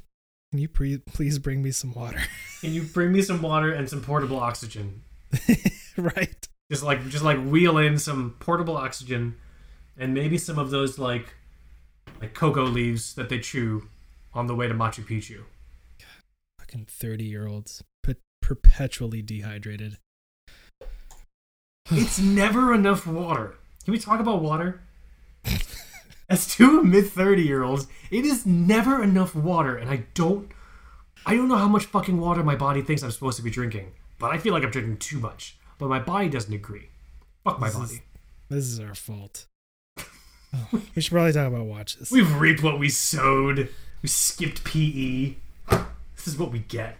Can you pre- please bring me some water? Can you bring me some water and some portable oxygen? right. Just like just like wheel in some portable oxygen and maybe some of those like like cocoa leaves that they chew on the way to Machu Picchu. Fucking 30 year olds. Per- perpetually dehydrated. It's never enough water. Can we talk about water? As two mid thirty year olds, it is never enough water, and I don't I don't know how much fucking water my body thinks I'm supposed to be drinking. But I feel like I'm drinking too much. But my body doesn't agree. Fuck my This is- body. This is our fault. Oh, we should probably talk about watches. We've reaped what we sowed. We skipped. PE. This is what we get.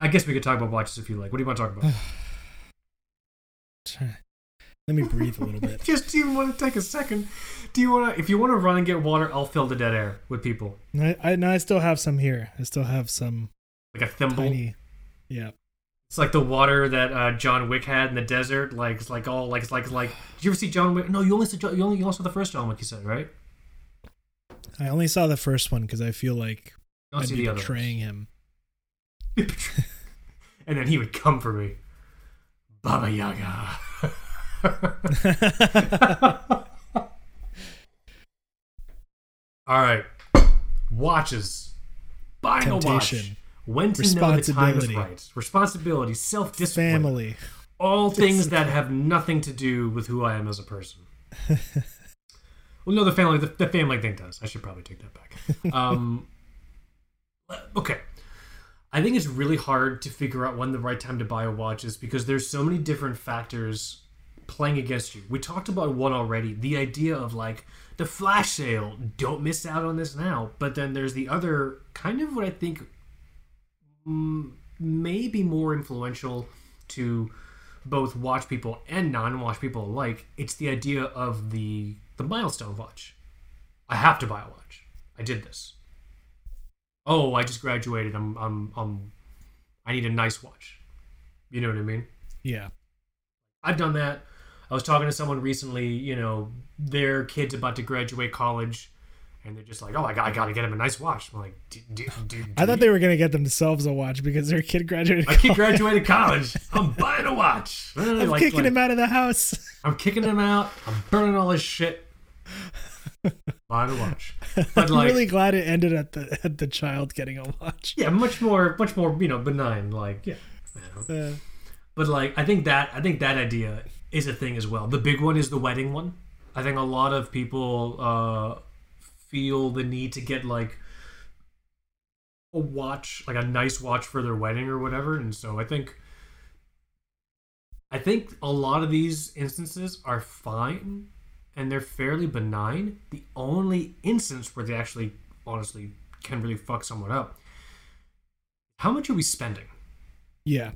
I guess we could talk about watches if you like. What do you want to talk about? Let me breathe a little bit. Just do you want to take a second? Do you want to? If you want to run and get water, I'll fill the dead air with people. I, I, no, I still have some here. I still have some Like a thimble. tiny. Yeah. It's like the water that uh, John Wick had in the desert. Like it's like all like it's like like. Did you ever see John Wick? No, you only saw John- you only you only saw the first John Wick. You said right? I only saw the first one because I feel like don't I'd see be the other. betraying him. and then he would come for me, Baba Yaga. All right, watches. Buying a watch. Temptation. When to know the time is Responsibility. right. Responsibility, self-discipline. Family. all things that have nothing to do with who I am as a person. well, no, the family, the, the family thing does. I should probably take that back. Um, okay, I think it's really hard to figure out when the right time to buy a watch is because there's so many different factors playing against you. We talked about one already. The idea of like the flash sale. Don't miss out on this now. But then there's the other kind of what I think may be more influential to both watch people and non-watch people alike. It's the idea of the the milestone watch. I have to buy a watch. I did this. Oh, I just graduated. I'm I'm I'm I need a nice watch. You know what I mean? Yeah. I've done that. I was talking to someone recently, you know, their kid's about to graduate college and they're just like, "Oh, I got, I got to get him a nice watch." I'm like, "D- d- d- I thought they were gonna get themselves a watch because their kid graduated. My kid graduated college. I'm buying a watch. I'm Like- kicking like- him out of the house. I'm kicking him out. I'm burning all his shit. Buying a watch. But I'm really glad it ended at the at the child getting a watch. yeah, much more, much more, you know, benign. Like, yeah. Uh, But like, I think that I think that idea is a thing as well. The big one is the wedding one. I think a lot of people uh, feel the need to get like a watch, like a nice watch for their wedding or whatever, and so I think. I think a lot of these instances are fine and they're fairly benign. The only instance where they actually, honestly, can really fuck someone up. How much are we spending? yeah.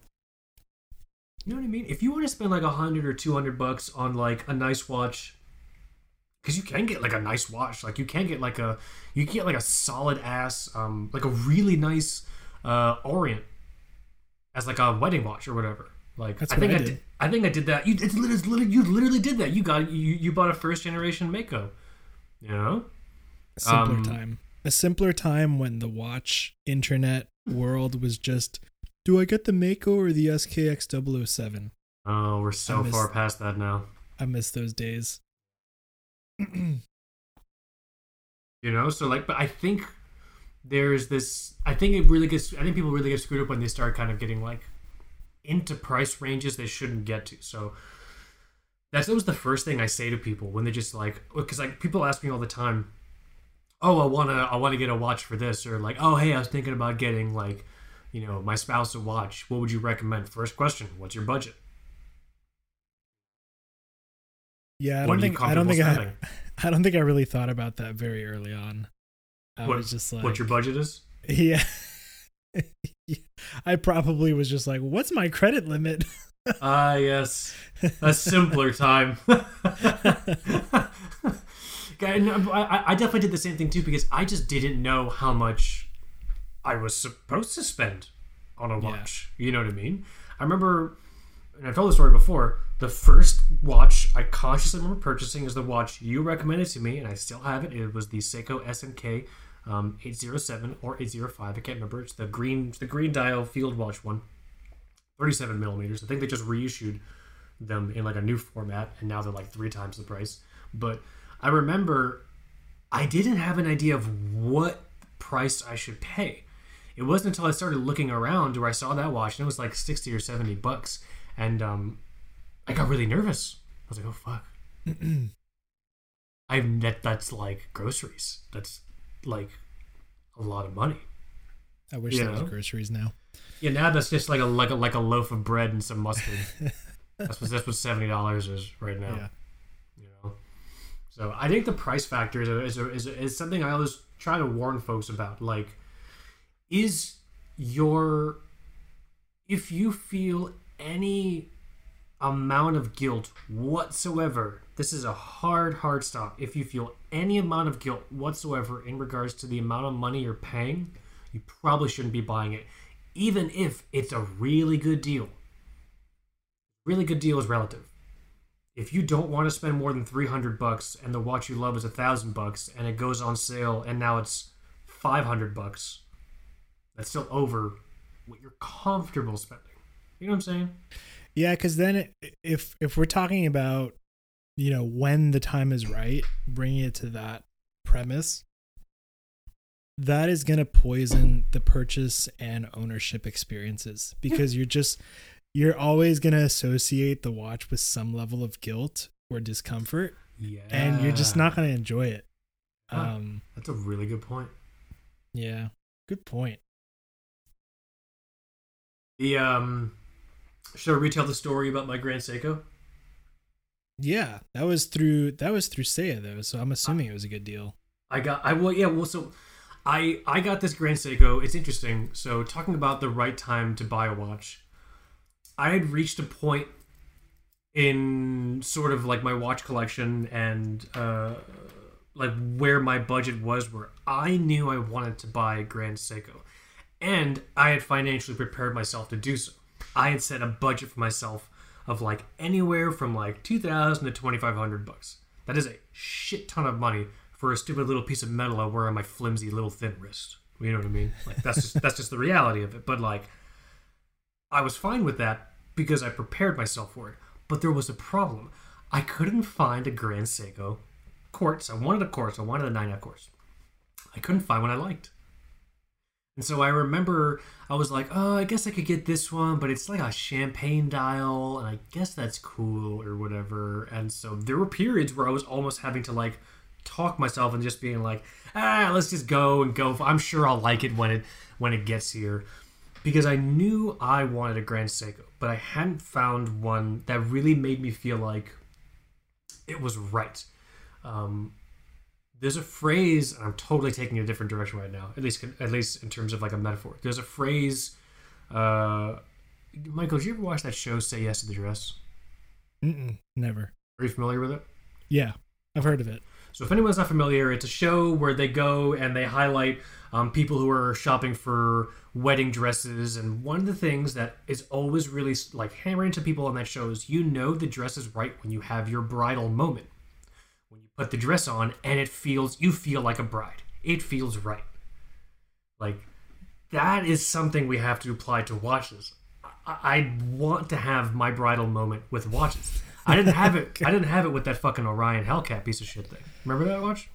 You know what I mean? If you want to spend like a hundred or two hundred bucks on like a nice watch, because you can get like a nice watch, like you can get like a you can get like a solid ass, um, like a really nice uh Orient as like a wedding watch or whatever. Like That's I think I I did. did. I think I did that. You it's literally, literally you literally did that. You got you you bought a first generation Mako. You know? A simpler Um, time. A simpler time when the watch internet world was just do I get the Mako or the SKX 007? Oh, we're so miss- far past that now. I miss those days. you know so like but i think there's this i think it really gets i think people really get screwed up when they start kind of getting like into price ranges they shouldn't get to. So that's always the first thing i say to people when they're just like because like people ask me all the time oh i want to i want to get a watch for this or like oh hey i was thinking about getting like you know my spouse a watch. What would you recommend? First question what's your budget? Yeah, I what don't think I don't think I, I don't think I really thought about that very early on. I what, was just like what your budget is? Yeah. I probably was just like, what's my credit limit? Ah, yes. A simpler time. I, I definitely did the same thing too because I just didn't know how much I was supposed to spend on a Yeah. watch. You know what I mean? I remember, and I've told the story before. The first watch I consciously remember purchasing is the watch you recommended to me, and I still have it. It was the Seiko SNK um, 807 or 805. I can't remember. It's the green, the green dial field watch one. 37 millimeters. I think they just reissued them in like a new format, and now they're like three times the price. But I remember I didn't have an idea of what price I should pay. It wasn't until I started looking around where I saw that watch, and it was like 60 or 70 bucks, and um, I got really nervous. I was like, oh fuck. I that that's like groceries. That's like a lot of money. I wish You there was groceries now. Yeah, now that's just like a like a like a loaf of bread and some mustard. that's what that's what seventy dollars is right now. Yeah. You know, so I think the price factor is a, is, a, is, a, is something I always try to warn folks about. Like, is your if you feel any amount of guilt whatsoever this is a hard hard stop if you feel any amount of guilt whatsoever in regards to the amount of money you're paying you probably shouldn't be buying it. Even if it's a really good deal. Really good deal is relative. If you don't want to spend more than 300 bucks and the watch you love is a thousand bucks and it goes on sale and now it's 500 bucks that's still over what you're comfortable spending. You know what i'm saying? Yeah, because then if if we're talking about you know when the time is right, bringing it to that premise, that is going to poison the purchase and ownership experiences because you're just you're always going to associate the watch with some level of guilt or discomfort, yeah and you're just not going to enjoy it. Huh. Um, that's a really good point yeah, good point. the um should i retell the story about my grand seiko Yeah, that was through that was through Seiya though, so I'm assuming it was a good deal. I got I well yeah well so I I got this Grand Seiko. It's interesting. So talking about the right time to buy a watch, I had reached a point in sort of like my watch collection and uh like where my budget was where I knew I wanted to buy a Grand Seiko. And I had financially prepared myself to do so. I had set a budget for myself of like anywhere from like 2000 to 2500 bucks. That is a shit ton of money for a stupid little piece of metal I wear on my flimsy little thin wrist. You know what I mean? Like that's just that's just the reality of it. But like I was fine with that because I prepared myself for it. But there was a problem. I couldn't find a Grand Seiko quartz. I wanted a quartz. I wanted a 9 quartz. I couldn't find one I liked. And so I remember I was like, oh, I guess I could get this one, but it's like a champagne dial, and I guess that's cool or whatever. And so there were periods where I was almost having to like talk myself and just being like, ah, let's just go and go. I'm sure I'll like it when it when it gets here, because I knew I wanted a Grand Seiko, but I hadn't found one that really made me feel like it was right. Um, there's a phrase and i'm totally taking a different direction right now at least at least in terms of like a metaphor there's a phrase uh michael did you ever watch that show say yes to the dress Mm-mm, never. are you familiar with it Yeah, I've heard of it. so if anyone's not familiar it's a show where they go and they highlight um, people who are shopping for wedding dresses and one of the things that is always really like hammering to people on that show is you know the dress is right when you have your bridal moment put the dress on and it feels you feel like a bride it feels right like that is something we have to apply to watches i, I want to have my bridal moment with watches i didn't have it i didn't have it with that fucking orion hellcat piece of shit thing remember that watch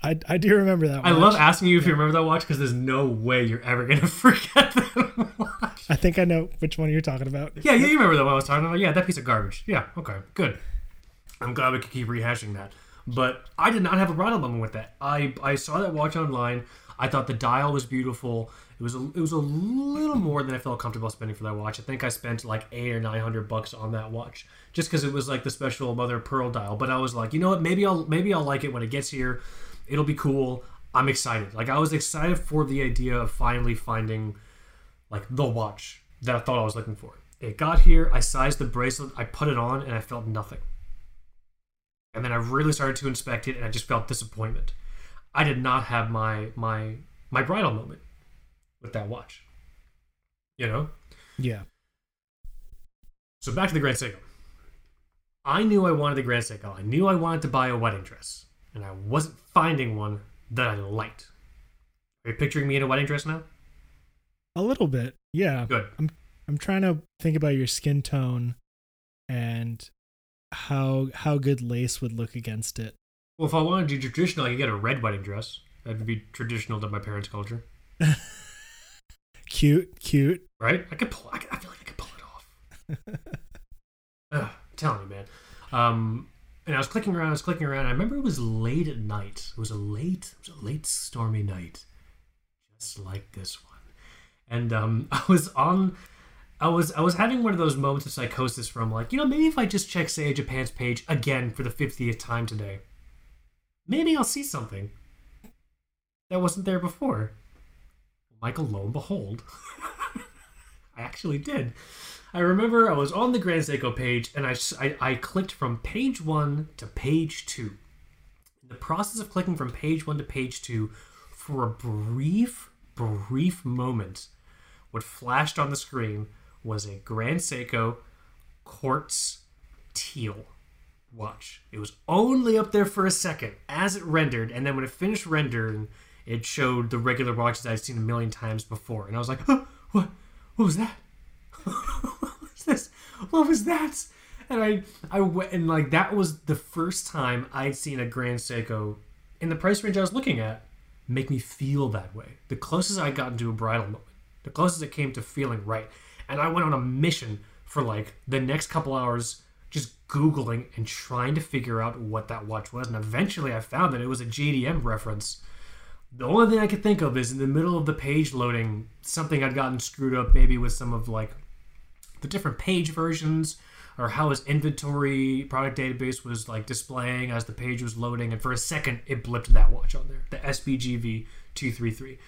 I, I do remember that. i love asking you if you remember that watch because there's no way you're ever gonna forget that watch I think I know which one you're talking about. yeah, yeah, you remember the one I was talking about. Yeah, that piece of garbage. Yeah, okay, good. I'm glad we could keep rehashing that. But I did not have a bridal moment with that. I I saw that watch online. I thought the dial was beautiful. It was a, it was a little more than I felt comfortable spending for that watch. I think I spent like eight or nine hundred bucks on that watch just because it was like the special mother pearl dial. But I was like, you know what? Maybe I'll maybe I'll like it when it gets here. It'll be cool. I'm excited. Like I was excited for the idea of finally finding like the watch that I thought I was looking for. It got here, I sized the bracelet, I put it on, and I felt nothing. And then I really started to inspect it, and I just felt disappointment. I did not have my my my bridal moment with that watch. You know. Yeah. So back to the Grand Seiko. I knew I wanted the Grand Seiko. I knew I wanted to buy a wedding dress, and I wasn't finding one that I liked. Are you picturing me in a wedding dress now? A little bit. Yeah. Good. I'm I'm trying to think about your skin tone and how how good lace would look against it. Well, if I wanted to do traditional, I could get a red wedding dress. That would be traditional to my parents' culture, Cute, cute. right? I could pull. I, could, I feel like I could pull it off. Ugh, I'm telling you, man. Um, and I was clicking around. I was clicking around. I remember it was late at night. It was a late. It was a late stormy night, just like this one. And um, I was on. I was I was having one of those moments of psychosis from like you know maybe if I just check Seiya Japan's page again for the fiftieth time today, maybe I'll see something that wasn't there before. Michael, lo and behold, I actually did. I remember I was on the Grand Seiko page and I, I, I clicked from page one to page two. In the process of clicking from page one to page two, for a brief, brief moment, what flashed on the screen was a Grand Seiko quartz teal watch. It was only up there for a second as it rendered, and then when it finished rendering, it showed the regular watches I'd seen a million times before, and I was like, huh, "What? What was that? what was this? What was that?" And I, I went, and like that was the first time I'd seen a Grand Seiko in the price range I was looking at make me feel that way. The closest I got into a bridal moment, the closest it came to feeling right, and I went on a mission for like the next couple hours just googling and trying to figure out what that watch was and eventually i found that it was a jdm reference. The only thing i could think of is in the middle of the page loading something had gotten screwed up maybe with some of like the different page versions or how his inventory product database was like displaying as the page was loading and for a second it blipped that watch on there the sbgv 233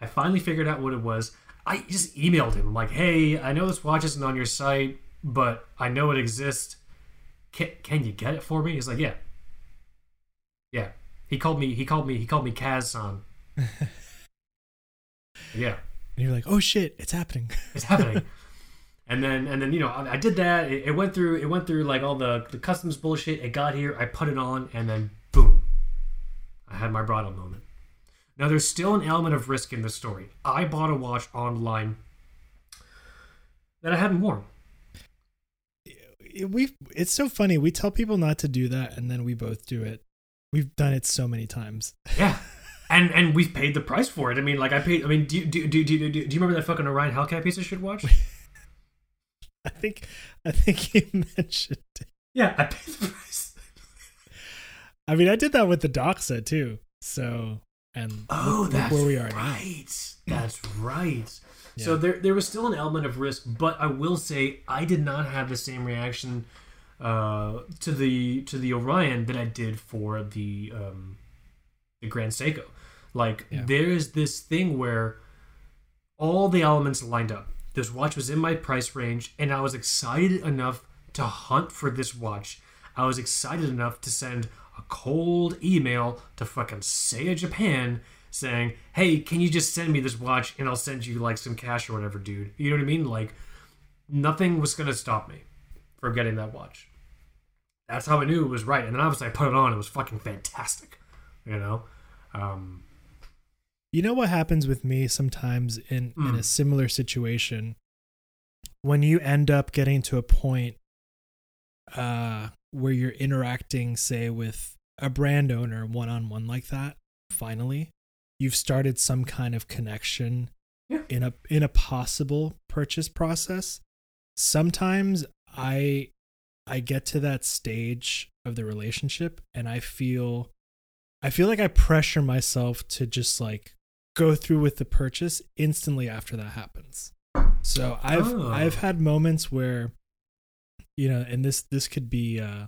i finally figured out what it was i just emailed him I'm like hey i know this watch isn't on your site but i know it exists can, can you get it for me? He's like, yeah, yeah. He called me. He called me. He called me Kaz-san. yeah, And you're like, oh shit, it's happening. it's happening. and then and then you know I, I did that. It, it went through. It went through like all the the customs bullshit. It got here. I put it on, and then boom, I had my bridal moment. Now there's still an element of risk in the story. I bought a watch online that I hadn't worn. we it's so funny. We tell people not to do that, and then we both do it. We've done it so many times. Yeah. And and we've paid the price for it. I mean, like I paid. I mean, do do do do do, do you remember that fucking Orion Hellcat piece of shit watch? I think I think you mentioned. It. Yeah, I paid the price. I mean, I did that with the Doxa too. So and Oh, look, that's look where we are now. right. That's right. So there there was still an element of risk, but I will say I did not have the same reaction uh, to the to the Orion that I did for the um, the Grand Seiko. Like Yeah. there is this thing where all the elements lined up. This watch was in my price range, and I was excited enough to hunt for this watch. I was excited enough to send a cold email to fucking Seiya Japan saying, "Hey, can you just send me this watch and I'll send you like some cash or whatever, dude." You know what I mean? Like nothing was gonna stop me from getting that watch. That's how I knew it was right. And then obviously I put it on. It was fucking fantastic. You know. Um, You know what happens with me sometimes in in Mm. a similar situation when you end up getting to a point uh where you're interacting say with a brand owner one on one like that finally you've started some kind of connection Yeah. in a in a possible purchase process sometimes i i get to that stage of the relationship and i feel i feel like i pressure myself to just like go through with the purchase instantly after that happens so i've Oh. i've had moments where you know and this this could be uh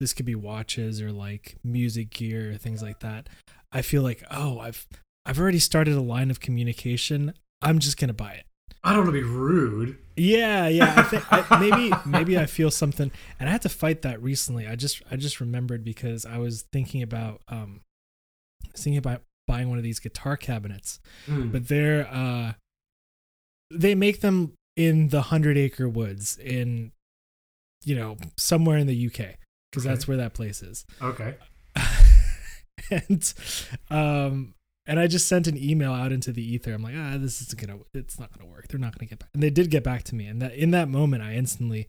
this could be watches or like music gear or things like that. I feel like oh i've i've already started a line of communication. I'm just gonna buy it. I don't want to be rude. yeah yeah i think I, maybe maybe i feel something. And i had to fight that recently. I just i just remembered because i was thinking about um thinking about buying one of these guitar cabinets. Mm. but they're uh they make them in the hundred acre woods in you know somewhere in the uk because Okay. that's where that place is okay. and um and i just sent an email out into the ether i'm like ah this isn't gonna it's not gonna work they're not gonna get back and they did get back to me and that in that moment i instantly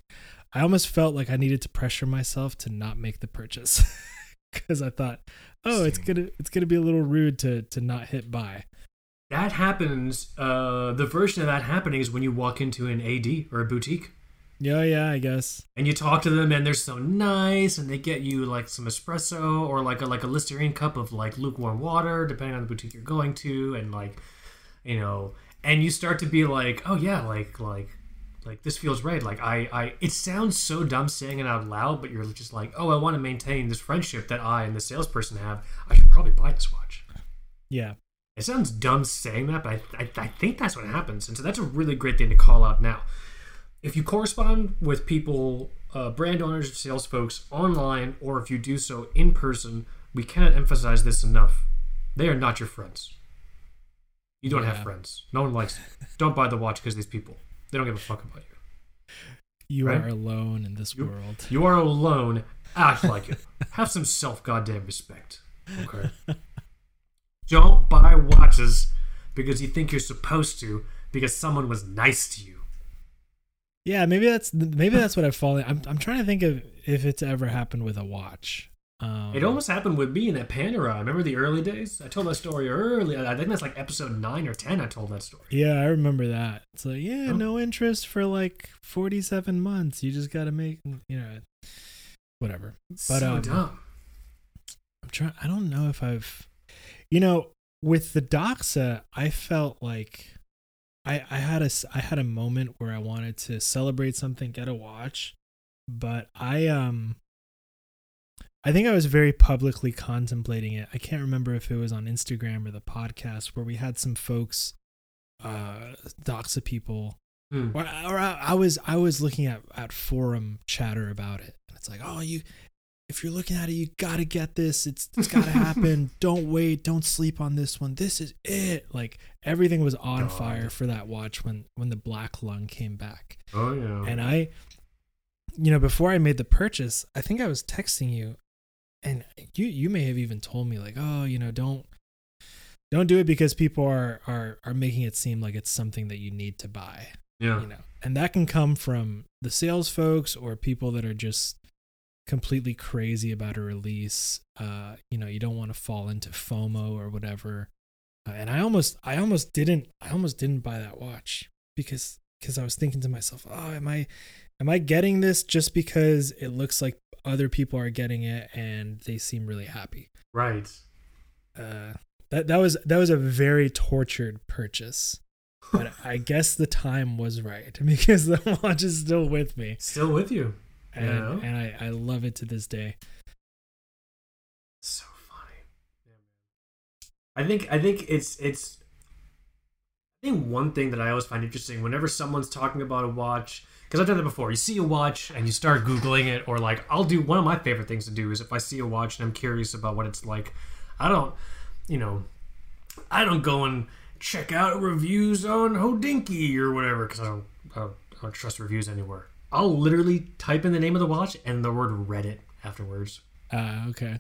i almost felt like i needed to pressure myself to not make the purchase because i thought oh it's gonna it's gonna be a little rude to to not hit buy That happens. Uh, the version of that happening is when you walk into an AD or a boutique yeah yeah i guess and you talk to them and they're so nice and they get you like some espresso or like a like a Listerine cup of like lukewarm water depending on the boutique you're going to and like you know and you start to be like oh yeah like like like this feels right like I I it sounds so dumb saying it out loud but you're just like oh I want to maintain this friendship that I and the salesperson have I should probably buy this watch yeah It sounds dumb saying that, but I, I, I think that's what happens. And so that's a really great thing to call out now. If you correspond with people, uh, brand owners, sales folks online, or if you do so in person, we cannot emphasize this enough. They are not your friends. You don't Yeah. have friends. No one likes you. Don't buy the watch because these people. They don't give a fuck about you. You Right? are alone in this You- world. You are alone. Act like it. Have some self goddamn respect. Okay. Don't buy watches because you think you're supposed to because someone was nice to you. Yeah, maybe that's maybe that's what I've fallen. I'm I'm trying to think of if it's ever happened with a watch. Um, It almost happened with me in that Panerai. Remember the early days? I told that story early. I think that's like episode nine or ten. I told that story. Yeah, I remember that. It's like, yeah, Huh? no interest for like 47 months. You just got to make, you know, whatever. But, so um, dumb. I'm trying. I don't know if I've, you know, with the Doxa, I felt like I I had a I had a moment where I wanted to celebrate something, get a watch, but I um. I think I was very publicly contemplating it. I can't remember if it was on Instagram or the podcast where we had some folks, uh, Doxa people Hmm. or, or I, I was I was looking at at forum chatter about it, and it's like, oh, you, if you're looking at it, you gotta get this. It's it's gotta happen. don't wait. Don't sleep on this one. This is it. Like everything was on God. fire for that watch when when the black lung came back, Oh yeah. and I, you know, before I made the purchase, I think I was texting you, and you you may have even told me like, oh, you know, don't. Don't do it because people are, are are making it seem like it's something that you need to buy yeah. you know and that can come from the sales folks or people that are just completely crazy about a release uh you know you don't want to fall into fomo or whatever uh, and i almost i almost didn't i almost didn't buy that watch because because i was thinking to myself oh am i am i getting this just because it looks like other people are getting it and they seem really happy Right. uh that that was that was a very tortured purchase but I guess the time was right because the watch is still with me, Still with you. And Yeah. and I, I love it to this day. So funny. Yeah. I think I think it's it's I think one thing that I always find interesting whenever someone's talking about a watch because I've done that before. You see a watch and you start googling it, or like I'll do one of my favorite things to do is if I see a watch and I'm curious about what it's like, I don't, you know, I don't go and check out reviews on Hodinkee or whatever because I don't, I don't I don't trust reviews anywhere. I'll literally type in the name of the watch and the word Reddit afterwards Uh, okay.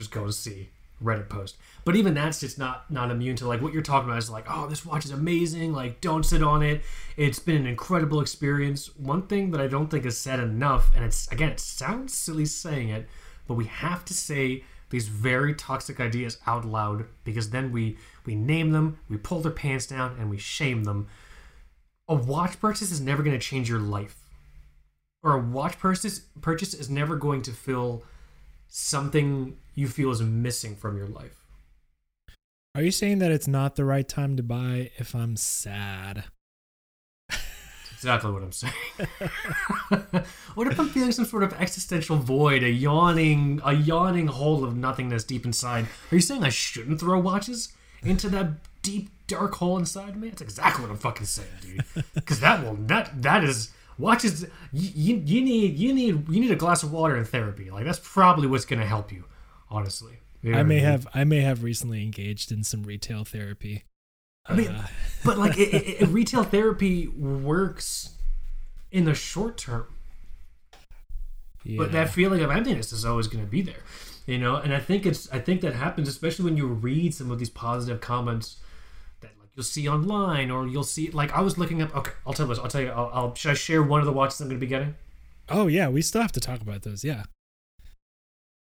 just go to see Reddit post. But even that's just not not immune to like what you're talking about is like, oh, this watch is amazing. Like, don't sit on it. It's been an incredible experience. One thing that I don't think is said enough, and it's again, it sounds silly saying it, but we have to say these very toxic ideas out loud because then we we name them, we pull their pants down, and we shame them. A watch purchase is never going to change your life. Or a watch purchase purchase is never going to fill something you feel is missing from your life. Are you saying that it's not the right time to buy if I'm sad? That's exactly what I'm saying. what if I'm feeling some sort of existential void, a yawning, a yawning hole of nothingness deep inside? Are you saying I shouldn't throw watches into that deep dark hole inside me? That's exactly what I'm fucking saying, dude. Because that will that that is watches. You, you need you need you need a glass of water in therapy. Like that's probably what's gonna help you, honestly. You know I may mean? have I may have recently engaged in some retail therapy. I mean, Uh, but like it, it, it- retail therapy works in the short term yeah. but that feeling of emptiness is always going to be there you know and i think it's i think that happens especially when you read some of these positive comments you'll see online or you'll see like i was looking up okay i'll tell you this i'll tell you i'll, I'll should i share one of the watches i'm going to be getting oh yeah, we still have to talk about those. Yeah.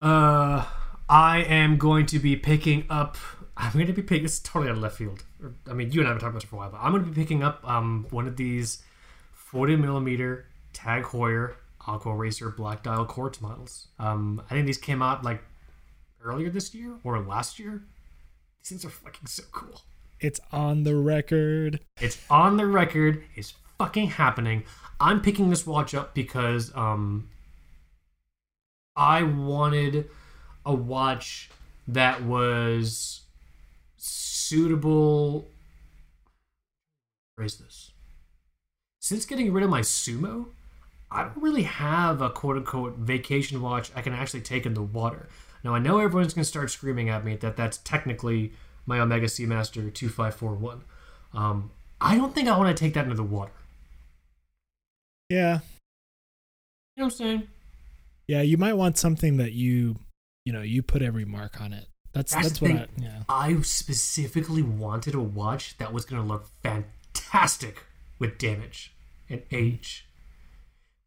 uh i am going to be picking up i'm going to be picking this is totally out of left field Or, i mean you and i have been talking about this for a while but i'm going to be picking up um one of these 40 millimeter tag heuer Aquaracer black dial quartz models um i think these came out like earlier this year or last year these things are fucking so cool It's on the record. it's on the record. It's fucking happening. I'm picking this watch up because um I wanted a watch that was suitable. Phrase this. Since getting rid of my sumo, I don't really have a quote unquote vacation watch I can actually take in the water. Now I know everyone's gonna start screaming at me that that's technically my Omega Seamaster 2541. Um, I don't think I want to take that into the water. Yeah. You know what I'm saying? Yeah, you might want something that you, you know, you put every mark on it. That's That's that's, what. I yeah. I specifically wanted a watch that was going to look fantastic with damage and age.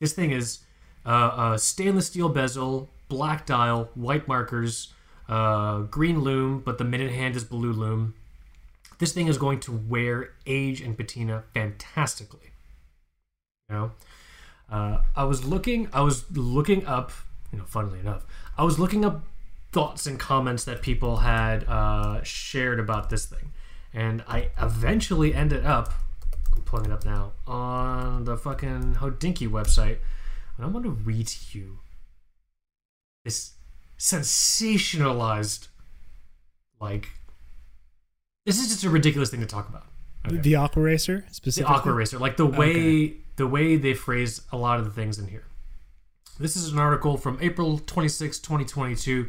This thing is uh, a stainless steel bezel, black dial, white markers, uh, green loom, but the minute hand is blue loom. This thing is going to wear age and patina fantastically. You know, uh, I was looking. I was looking up. You know, funnily enough, I was looking up thoughts and comments that people had uh, shared about this thing, and I eventually ended up. I'm pulling it up now on the fucking Hodinkee website, and I'm to read to you this sensationalized, like, this is just a ridiculous thing to talk about. Okay The Aquaracer specifically. the Aquaracer like the way Okay. the way they phrase a lot of the things in here this is an article from april 26 2022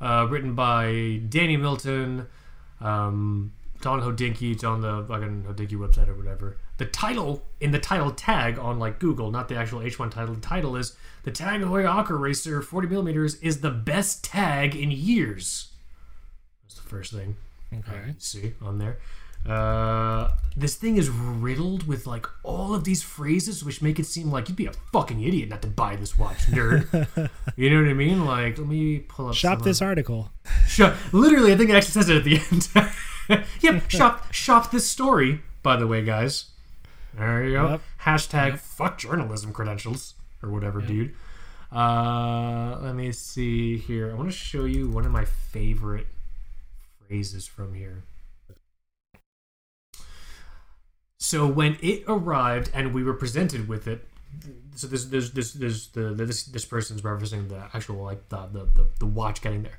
uh, written by danny milton um, don Hodinkee it's on the fucking Hodinkee website or whatever the title in the title tag on like google not the actual h1 title the title is the tag Heuer Aquaracer 40 millimeters is the best tag in years that's the first thing Okay. see on there. Uh, this thing is riddled with like all of these phrases, which make it seem like you'd be a fucking idiot not to buy this watch, nerd. you know what I mean? Like, let me pull up. Shop this of- article. Shop. Literally, I think it actually says it at the end. yep. Shop. Shop this story. By the way, guys. There you go. Yep. Hashtag fuck journalism credentials or whatever, dude. Uh, let me see here. I want to show you one of my favorite phrases from here. So when it arrived and we were presented with it, so this this this this the this this person's referencing the actual like the the the, the watch getting there.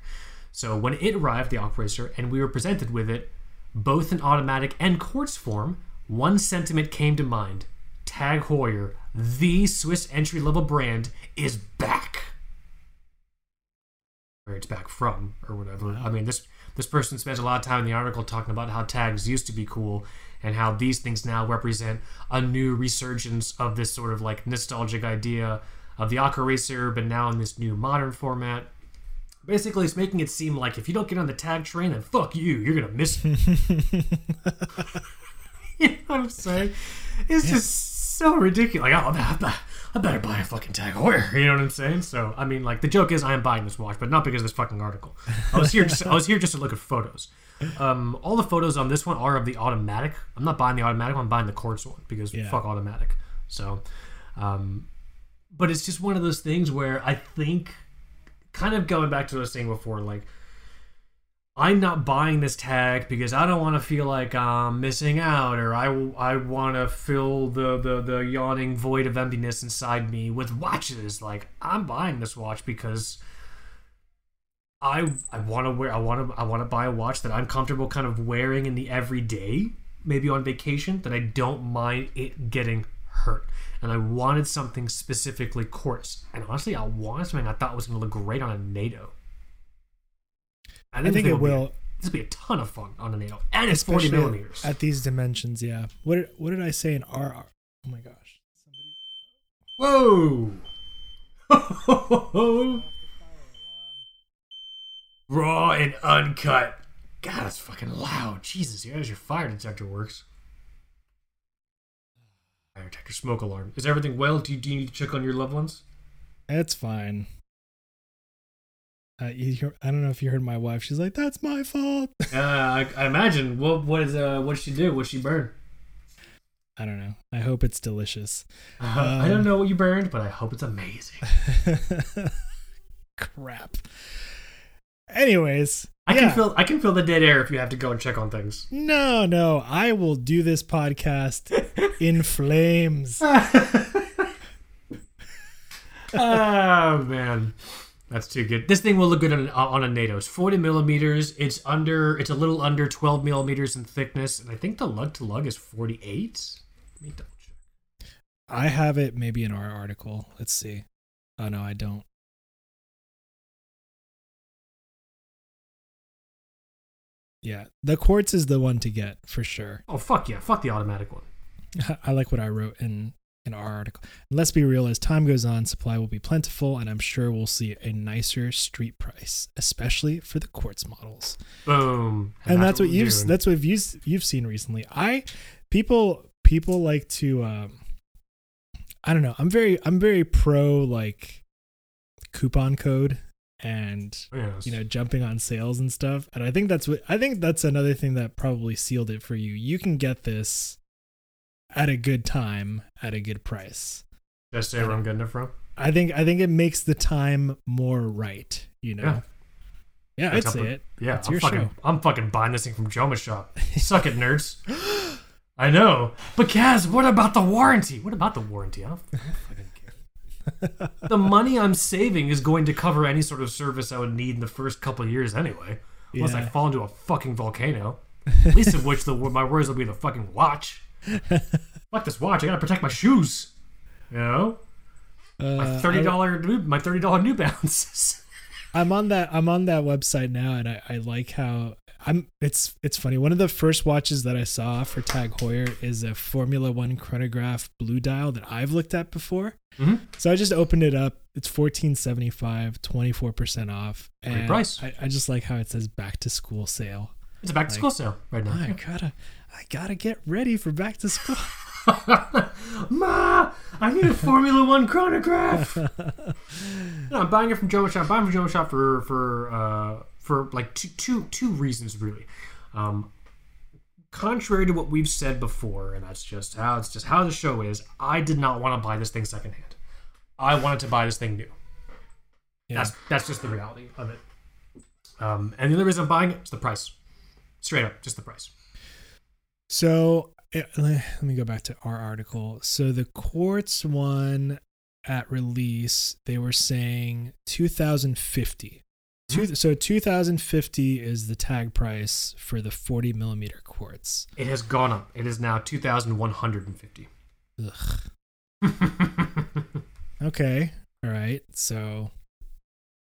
So when it arrived, the operator, and we were presented with it, both in automatic and quartz form, one sentiment came to mind: Tag Heuer, the Swiss entry level brand, is back. Where it's back from, or whatever. I mean, this this person spends a lot of time in the article talking about how tags used to be cool and how these things now represent a new resurgence of this sort of like nostalgic idea of the Aquaracer, but now in this new modern format. Basically, it's making it seem like if you don't get on the tag train, then fuck you, you're gonna miss it. you know what I'm saying? It's just so ridiculous. Like, oh, I better, I better buy a fucking tag Heuer. You know what I'm saying? So, I mean, like, the joke is I am buying this watch, but not because of this fucking article. I was here just, I was here just to look at photos. Um, all the photos on this one are of the automatic. I'm not buying the automatic. I'm buying the quartz one because Yeah. fuck automatic. So, um, but it's just one of those things where I think, kind of going back to what I was saying before, like I'm not buying this tag because I don't want to feel like I'm missing out, or I, I want to fill the, the the yawning void of emptiness inside me with watches. Like I'm buying this watch because I I want to wear I want to I want to buy a watch that I'm comfortable kind of wearing in the everyday, maybe on vacation, that I don't mind it getting hurt. And I wanted something specifically quartz. And honestly, I wanted something I thought was going to look great on a NATO. I think this it would be a- will, this would be a ton of fun on a NATO, and it's forty millimeters. at these dimensions. Yeah. What did, what did I say in RR? Oh my gosh. Whoa! Raw and uncut. God, that's fucking loud. Jesus, yeah, as your fire detector works. Fire detector smoke alarm. Is everything well? Do you, do you need to check on your loved ones? It's fine. Uh, you hear, I don't know if you heard my wife. She's like, "That's my fault." Uh, I, I imagine. What what is uh what did she do? What she burn? I don't know. I hope it's delicious. Uh, I don't know what you burned, but I hope it's amazing. Crap. Anyways, I yeah. can feel I can feel the dead air if you have to go and check on things. No, no. I will do this podcast in flames. oh man. That's too good. This thing will look good on, on a NATO. It's 40 millimeters. It's under. It's a little under 12 millimeters in thickness, and I think the lug to lug is 48. Let me double check. I have it maybe in our article. Let's see. Oh no, I don't. Yeah, the quartz is the one to get for sure. Oh fuck yeah! Fuck the automatic one. I like what I wrote in in our article. And let's be real, as time goes on, supply will be plentiful, and I'm sure we'll see a nicer street price, especially for the quartz models. Boom. And, that's, what we're you've doing. that's what you've you've seen recently. I people people like to um I don't know. I'm very I'm very pro like coupon code and Yes. you know jumping on sales and stuff. And I think that's what I think that's another thing that probably sealed it for you. You can get this at a good time at a good price. Did I say where I'm getting it from? I think I think it makes the time more right, you know. Yeah. Yeah, I'd say it. Yeah, It's I'm your fucking, show. I'm fucking buying this thing from Jomashop. Suck it, nerds. I know, but Kaz, what about the warranty? What about the warranty? I don't, I don't fucking care. the money I'm saving is going to cover any sort of service I would need in the first couple of years anyway, unless I fall into a fucking volcano. At least of which the my worries will be the fucking watch. Fuck this watch! I gotta protect my shoes. You know, my Uh, thirty I- dollar my thirty dollar New Balances. I'm on that I'm on that website now and I, I like how I'm it's it's funny. One of the first watches that I saw for Tag Heuer is a Formula One chronograph blue dial that I've looked at before. Mhm. So I just opened it up. It's fourteen seventy five, 24% off. Great And price. I, I just like how it says back to school sale. It's a back to school sale right now. I gotta I gotta get ready for back to school. Ma, I need a Formula One chronograph. no, I'm buying it from Joe Shop. I'm buying it from Joe Shop for for uh, for like two two two reasons really. Um, contrary to what we've said before, and that's just how it's just how the show is. I did not want to buy this thing secondhand. I wanted to buy this thing new. Yeah. That's that's just the reality of it. Um, and the only reason I'm buying it is the price. Straight up, just the price. So eh, let me go back to our article. So the quartz one at release, they were saying 2050. Two, so 2050 is the tag price for the 40 millimeter quartz. It has gone up. It is now two thousand one hundred and fifty. Ugh. Okay. All right. So,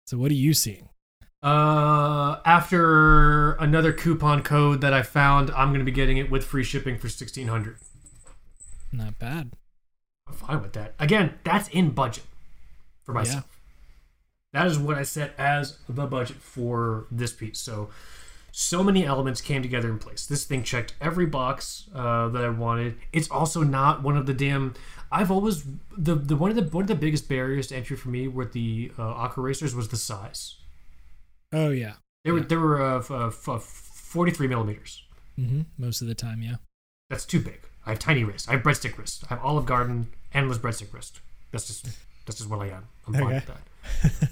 so what are you seeing? Uh, after another coupon code that I found, I'm gonna be getting it with free shipping for sixteen hundred. Not bad. I'm fine with that. Again, that's in budget for myself. That is what I set as the budget for this piece. So, so many elements came together in place. This thing checked every box uh, that I wanted. It's also not one of the damn. I've always the the one of the one of the biggest barriers to entry for me with the uh, Aquaracers was the size. Oh yeah. They were Yeah. they were uh, f- uh, uh, 43 millimeters. hmm Most of the time, yeah. That's too big. I have tiny wrists. I have breadstick wrists. I have Olive Garden endless breadstick wrist. That's just that's just what I am. I'm fine Okay. with that.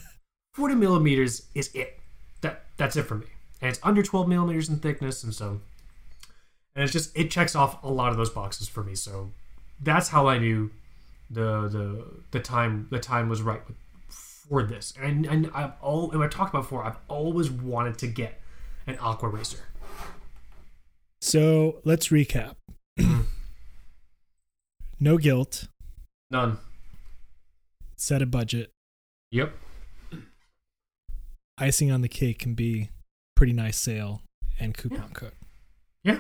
40 millimeters is it. That that's it for me. And it's under 12 millimeters in thickness, and so and it's just it checks off a lot of those boxes for me. So that's how I knew the the the time the time was right with, for this. And and I've all and I talked about before. I've always wanted to get an Aquaracer. So let's recap. no guilt. None. Set a budget. Yep. icing on the cake can be pretty nice sale and coupon code. Yeah.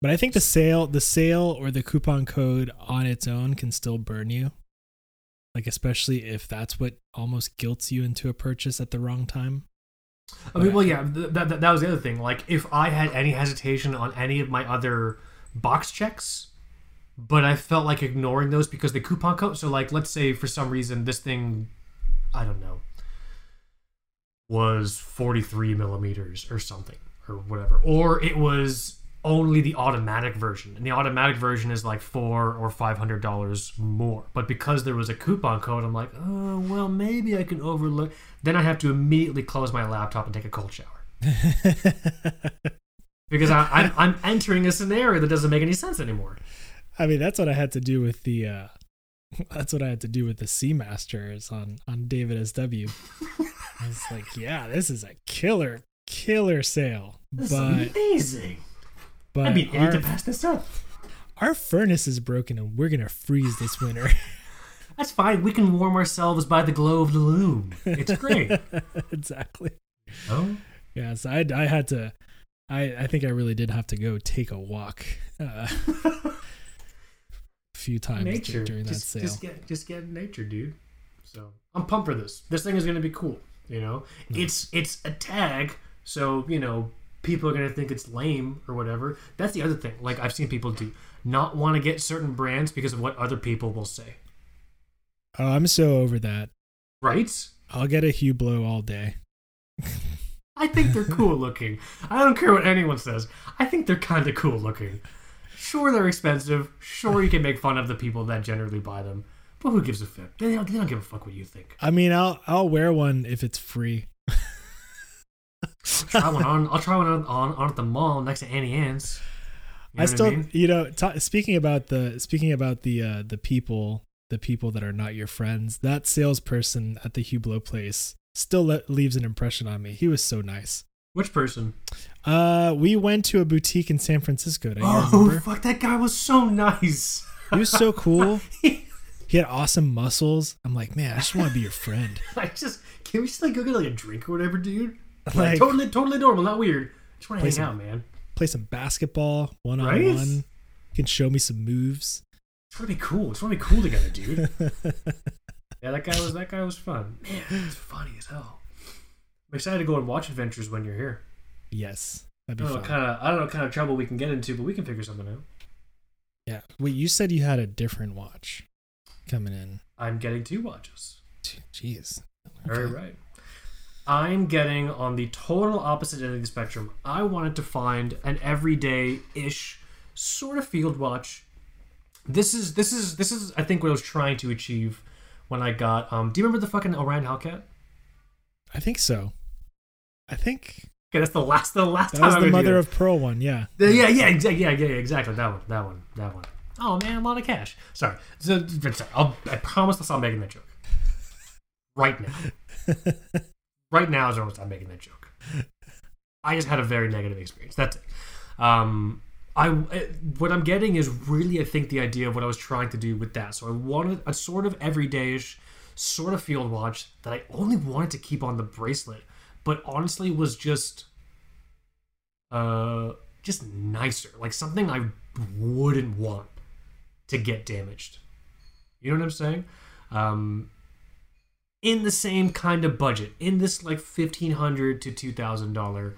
But I think the sale, the sale or the coupon code on its own can still burn you. Like especially if that's what almost guilts you into a purchase at the wrong time. I mean, well, yeah, th- that, that, that was the other thing. Like, if I had any hesitation on any of my other box checks, but I felt like ignoring those because the coupon code. So, like, let's say for some reason this thing, I don't know, was 43 millimeters or something or whatever, or it was only the automatic version, and the automatic version is like four or five hundred dollars more. But because there was a coupon code, I'm like, oh well, maybe I can overlook. Then I have to immediately close my laptop and take a cold shower because I, I'm I'm entering a scenario that doesn't make any sense anymore. I mean, that's what I had to do with the uh That's what I had to do with the Seamasters on on David SW. I was like, yeah, this is a killer, killer sale. This but amazing. But I'd be an idiot to pass this up. our furnace is broken and we're gonna freeze this winter. That's fine. We can warm ourselves by the glow of the loom. It's great. exactly. oh, Yeah, so I, I had to. I, I think I really did have to go take a walk uh, a few times nature. during that just, sale. just get just get in nature, dude. So I'm pumped for this. This thing is gonna be cool. You know, it's it's a tag, so you know people are gonna think it's lame or whatever. That's the other thing. Like I've seen people do not want to get certain brands because of what other people will say. oh, I'm so over that. Right? I'll get a Hublot all day. I think they're cool looking. I don't care what anyone says. I think they're kind of cool looking. Sure, they're expensive. Sure, you can make fun of the people that generally buy them. But who gives a fuck? They don't, they don't give a fuck what you think. I mean, I'll I'll wear one if it's free. try one on. I'll try one on, on, on at the mall next to Auntie Anne's. You know I still, mean? you know, ta speaking about the speaking about the uh, the people, the people that are not your friends. That salesperson at the Hublot place still le- leaves an impression on me. He was so nice. Which person? Uh, we went to a boutique in San Francisco. Oh, remember? fuck! That guy was so nice. He was so cool. He had awesome muscles. I'm like, man, I just want to be your friend. I just can we just like go get like a drink or whatever, dude? Like, totally, totally normal, not weird. Just want to hang some- out, man. Play some basketball one on one. You can show me some moves. It's gonna be cool. It's gonna be cool together, dude. Yeah, that guy was that guy was fun. Man, it's funny as hell. I'm excited to go and watch Adventures when you're here. yes, that'd I be don't know fun. kind of I don't know what kind of trouble we can get into, but we can figure something out. Yeah. Wait, you said you had a different watch coming in. I'm getting two watches. Jeez. Okay. right. I'm getting on the total opposite end of the spectrum. I wanted to find an everyday-ish sort of field watch. This is this is this is I think what I was trying to achieve when I got. Um, do you remember the fucking Orion Hellcat? I think so. I think Okay, that's the last the last that time was the mother of pearl one. Yeah. The- yeah, yeah, exactly. Yeah, yeah, yeah, exactly. That one, that one, that one. Oh man, a lot of cash. Sorry. So, sorry. I'll, I promise I'll stop making that joke. Right now. right now is I'll stop making that joke. I just had a very negative experience. That's it. Um, I what I'm getting is really, I think, the idea of what I was trying to do with that. So I wanted a sort of everydayish, sort of field watch that I only wanted to keep on the bracelet, but honestly was just uh just nicer like something i wouldn't want to get damaged you know what i'm saying um in the same kind of budget in this like 1500 to 2000 dollar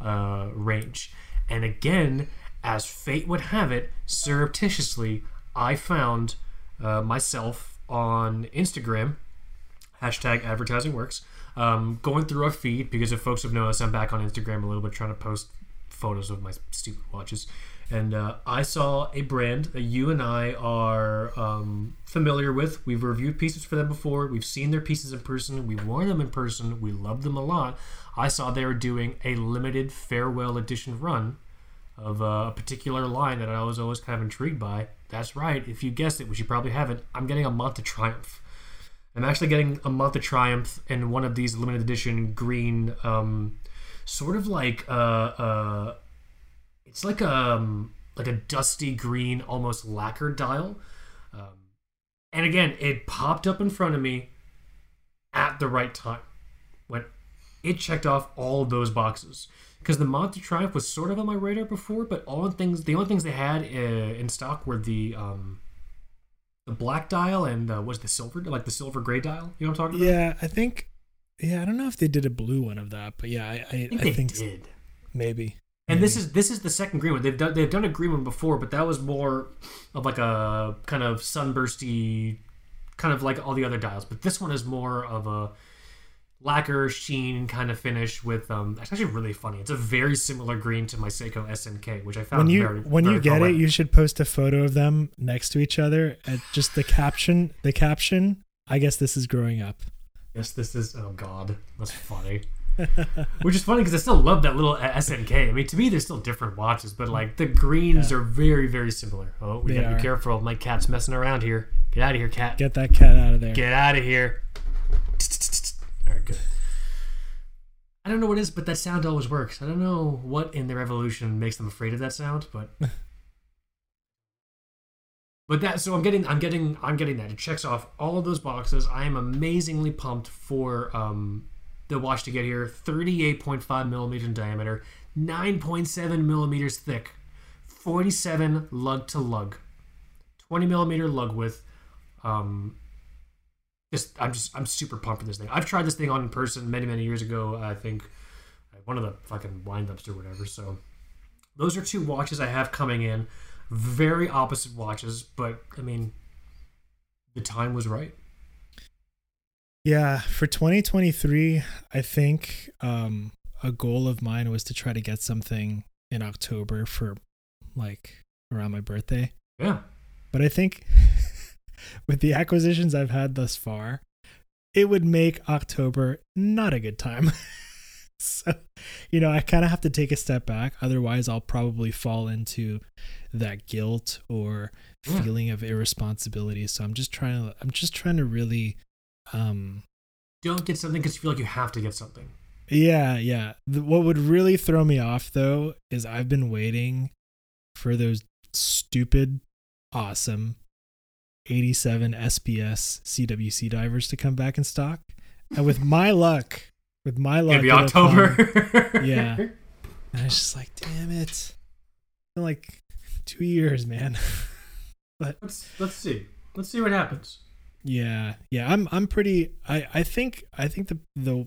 uh range. And again as fate would have it surreptitiously i found uh, myself on instagram hashtag advertising works um, going through our feed because if folks have noticed i'm back on instagram a little bit trying to post photos of my stupid watches and uh, i saw a brand that you and i are um, familiar with. We've reviewed pieces for them before. We've seen their pieces in person. We've worn them in person. We love them a lot. I saw they were doing a limited farewell edition run of uh, a particular line that i was always kind of intrigued by. That's right. If you guessed it which you probably haven't i'm getting a Monta Triumph. I'm actually getting a Monta Triumph in one of these limited edition green, um, sort of like uh, uh, it's like a um, like a dusty green, almost lacquer dial. Um, and again, it popped up in front of me at the right time when it checked off all of those boxes. Because the Monta Triumph was sort of on my radar before, but all the things, the only things they had uh, in stock were the um, the black dial and uh, was the silver, like the silver gray dial. You know what I'm talking about? Yeah, I think. Yeah, I don't know if they did a blue one of that, but yeah, I I, I think I they think did. maybe. And this is this is the second green one. They've done they've done a green one before, but that was more of like a kind of sunbursty, kind of like all the other dials. But this one is more of a lacquer sheen kind of finish with um. It's actually really funny. It's a very similar green to my Seiko SNK, which I found When you very, when you very get it, you should post a photo of them next to each other. And just the caption, the caption. I guess this is growing up. Yes, this is. Oh God, that's funny. Which is funny because I still love that little SNK. I mean, to me, they're still different watches, but like the greens are very, very similar. Oh, we They gotta are. be careful. My cat's messing around here. Get out of here, cat. Get that cat out of there. Get out of here. All right, good. I don't know what it is, but that sound always works. I don't know what in their evolution makes them afraid of that sound, but but that so I'm getting I'm getting I'm getting that. It checks off all of those boxes. I am amazingly pumped for um the watch to get here. 38.5 millimeters in diameter, 9.7 millimeters thick, 47 lug to lug, 20 millimeter lug width. Um, just I'm just I'm super pumped for this thing. I've tried this thing on in person many many years ago. I think one of the fucking windups or whatever. So those are two watches I have coming in. Very opposite watches, but I mean, the time was right. Yeah, for 2023, I think um, a goal of mine was to try to get something in October for like around my birthday. Yeah. But I think with the acquisitions I've had thus far, it would make October not a good time. so, you know, I kind of have to take a step back. Otherwise, I'll probably fall into that guilt or Yeah. feeling of irresponsibility. So I'm just trying to, I'm just trying to really, um, Don't get something because you feel like you have to get something. yeah, yeah. The, what would really throw me off though is I've been waiting for those stupid, awesome 87 SPS CWC divers to come back in stock. And with my luck, with my luck, Maybe it'll come- October. Yeah. And I was just like, damn it. Like two years, man. But let's let's see. Let's see what happens. Yeah, yeah. I'm I'm pretty. I I think I think the the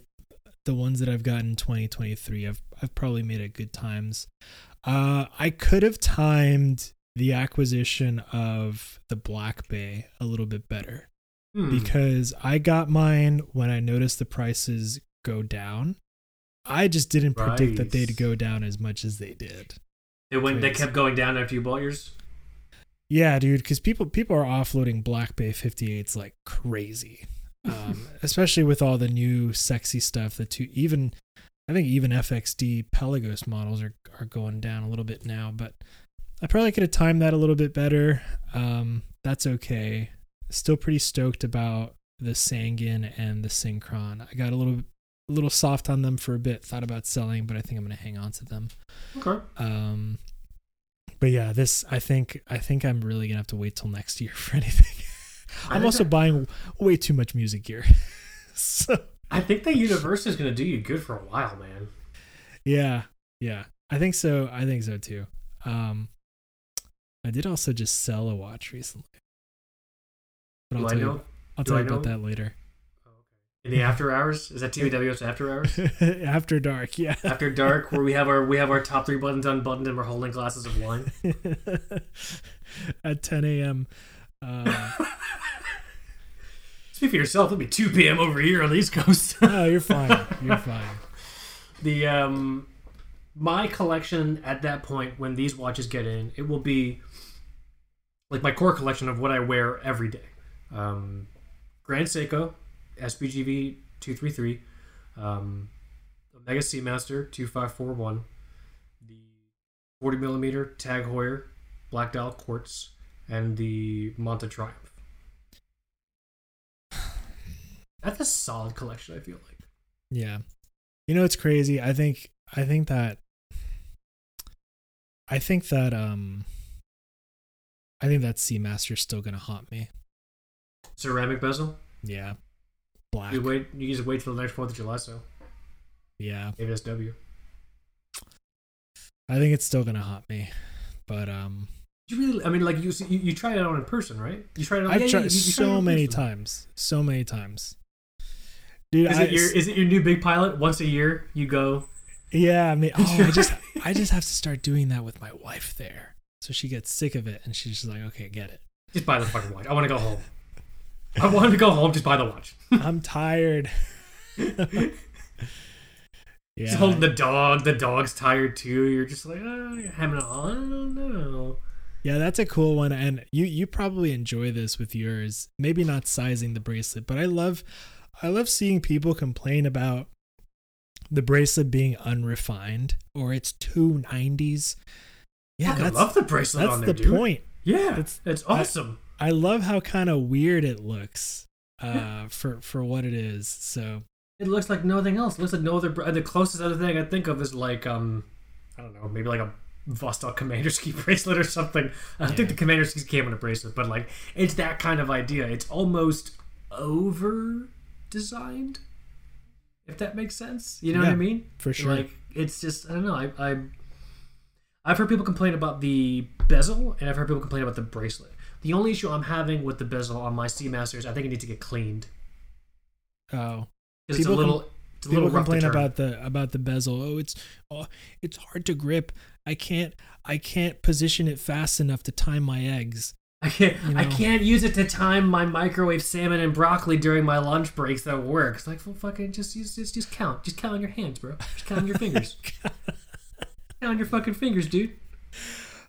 the ones that I've gotten in 2023, I've I've probably made it good times. Uh, I could have timed the acquisition of the Black Bay a little bit better Hmm. because I got mine when I noticed the prices go down. I just didn't predict that they'd go down as much as they did. They went. They kept going down after you bought yours. Yeah, dude, because people people are offloading Black Bay 58s like crazy, um, especially with all the new sexy stuff. The two even, I think even FXD Pelagos models are are going down a little bit now. But I probably could have timed that a little bit better. Um, that's okay. Still pretty stoked about the Sangin and the Synchron. I got a little a little soft on them for a bit. Thought about selling, but I think I'm gonna hang on to them. Okay. Um, but yeah, this I think I think I'm really gonna have to wait till next year for anything. I I'm also buying way too much music gear. so I think the universe is to do you good for a while, man. yeah, yeah, I think so. I think so too. Um, I did also just sell a watch recently, but I'll Do I tell know? you. I'll tell I you about that later. In the after hours? Is that TBWS after hours? After dark, yeah. After dark, where we have our we have our top three buttons unbuttoned and we're holding glasses of wine. At 10 a.m. Uh, Speak for yourself. It'll be two p.m. over here on the East Coast. oh, you're fine. You're fine. the um my collection at that point when these watches get in it will be like my core collection of what i wear every day um grand seiko sbgv 233 um omega seamaster 2541 the 40 millimeter tag heuer black dial quartz and the monta triumph that's a solid collection i feel like Yeah. You know it's crazy. I think I think that I think that um I think that Seamaster's still gonna haunt me. ceramic bezel Yeah. Black. You wait. You just wait for the next Fourth of July. So Yeah. maybe that's W. I think it's still gonna haunt me. But um You really? I mean, like you, see- you, you tried it on in person, right? You tried it. On, I've yeah, tried you- you so many person. times. So many times. Dude, Is I, it your is it your new big pilot? Once a year, you go. yeah, I mean, oh, I just I just have to start doing that with my wife there. So she gets sick of it and she's just like, okay, get it. Just buy the fucking watch. I want to go home. I want to go home. Just buy the watch. I'm tired. yeah. Just holding the dog. The dog's tired too. You're just like, oh, you're having a, I don't know. Yeah, that's a cool one, and you you probably enjoy this with yours. Maybe not sizing the bracelet, but I love I love seeing people complain about the bracelet being unrefined or it's two nineties. Yeah, I love the bracelet that's on there, the dude. point. Yeah, It's- it's awesome. I love how kind of weird it looks uh, for for what it is. So It looks like nothing else. It looks like no other. The closest other thing I think of is like um, I don't know, maybe like a Vostok Komandirskie bracelet or something. I Yeah. think the Komandirskies came in a bracelet, but like it's that kind of idea. It's almost over designed, if that makes sense. You know what I mean? for sure. Like it's just I don't know. I I I've heard people complain about the bezel, and I've heard people complain about the bracelet. The only issue I'm having with the bezel on my Seamaster is I think it needs to get cleaned oh, it's a People com- little. It's a people little complain about the about the bezel. Oh, it's oh, it's hard to grip. I can't I can't position it fast enough to time my eggs. I can't. you I can't use it to time my microwave salmon and broccoli during my lunch breaks at work. It's like, well, fucking just, just, just, just count. Just count on your hands, bro. Just count on your fingers. count on your fucking fingers, dude.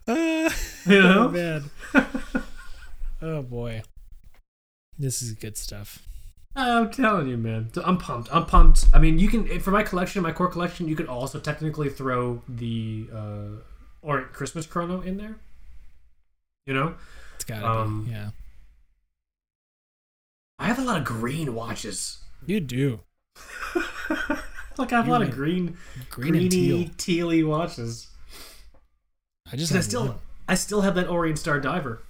Uh, You know? oh man. oh boy. This is good stuff. I'm telling you, man. I'm pumped. I'm pumped. I mean, you can for my collection, my core collection, you could also technically throw the uh, or Christmas chrono in there. You know, It's gotta Um, be. Yeah. I have a lot of green watches. You do. like I have a lot of green, Green and greeny, teal. tealy watches. I just I still, one. I still have that Orient Star Diver.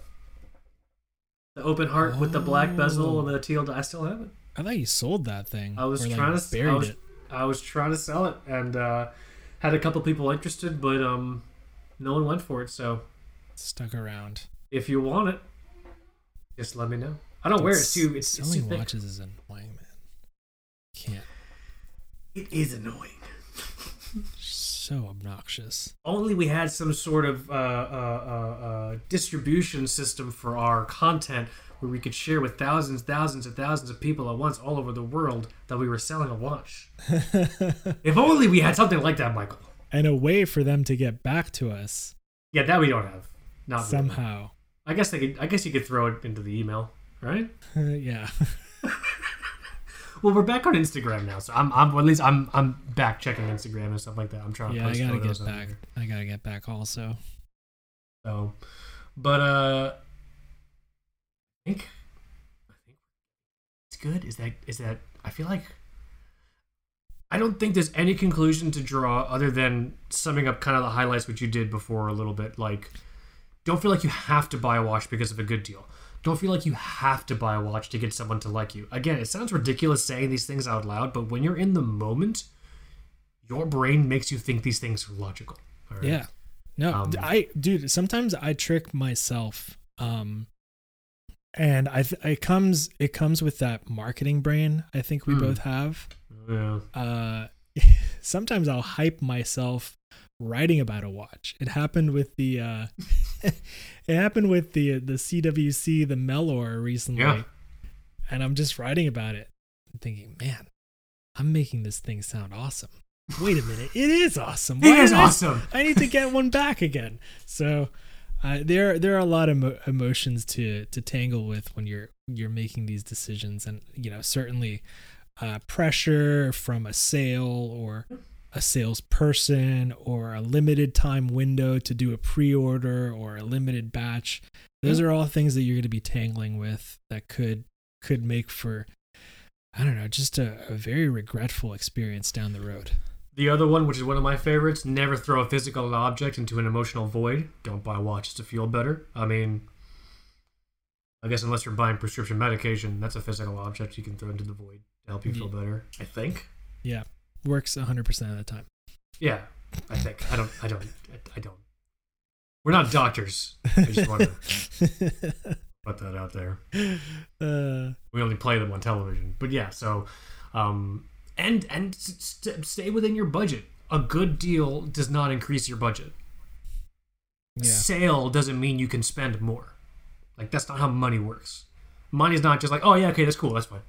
The open heart with the black bezel and the teal. I still have it. I thought you sold that thing. I was or, like, trying to buried I was, it. I was trying to sell it and uh, had a couple people interested, but um, no one went for it. So Stuck around. if you want it, just let me know. I don't wear it too. It's, it's too watches is annoying, man. Can't. It is annoying. So obnoxious. Only we had some sort of uh, uh, uh, uh, distribution system for our content where we could share with thousands, thousands, and thousands of people at once all over the world that we were selling a watch. if only we had something like that, Michael. and a way for them to get back to us Yeah, that we don't have. Not really. somehow. I guess they could. I guess you could throw it into the email, right? yeah. Well, we're back on Instagram now, so I'm. I'm well, at least I'm. I'm back checking Instagram and stuff like that. I'm trying to. Yeah, I gotta get back. there. I gotta get back also. So, but uh, I think I think it's good. Is that is that? I feel like I don't think there's any conclusion to draw other than summing up kind of the highlights which you did before a little bit. Like, don't feel like you have to buy a watch because of a good deal. Don't feel like you have to buy a watch to get someone to like you. Again, it sounds ridiculous saying these things out loud, but when you're in the moment, your brain makes you think these things are logical. all right? Yeah. No, Um, I dude, sometimes I trick myself. Um and I th- it comes it comes with that marketing brain I think we Hmm. both have. Yeah. Uh sometimes I'll hype myself writing about a watch. It happened with the uh it happened with the the CWC the Melor recently. Yeah. And I'm just writing about it and thinking, "Man, I'm making this thing sound awesome." Wait a minute, it is awesome. It Why is did I awesome. I need to get one back again. So uh, there there are a lot of emo- emotions to to tangle with when you're you're making these decisions, and you know certainly uh, pressure from a sale or a salesperson or a limited time window to do a pre-order or a limited batch. Those are all things that you're going to be tangling with that could could make for I don't know, just a, a very regretful experience down the road. The other one, which is one of my favorites, never throw a physical object into an emotional void. Don't buy watches to feel better. I mean, I guess unless you're buying prescription medication, that's a physical object you can throw into the void to help you feel better. I think. Yeah, works 100% of the time. Yeah, I think. I don't. I don't. I don't. We're not doctors. I just want to put that out there. uh, We only play them on television. But yeah, so um, and and st- stay within your budget. A good deal does not increase your budget. yeah. Sale doesn't mean you can spend more. Like that's not how money works. Money's not just like, oh yeah, okay, that's cool, that's fine.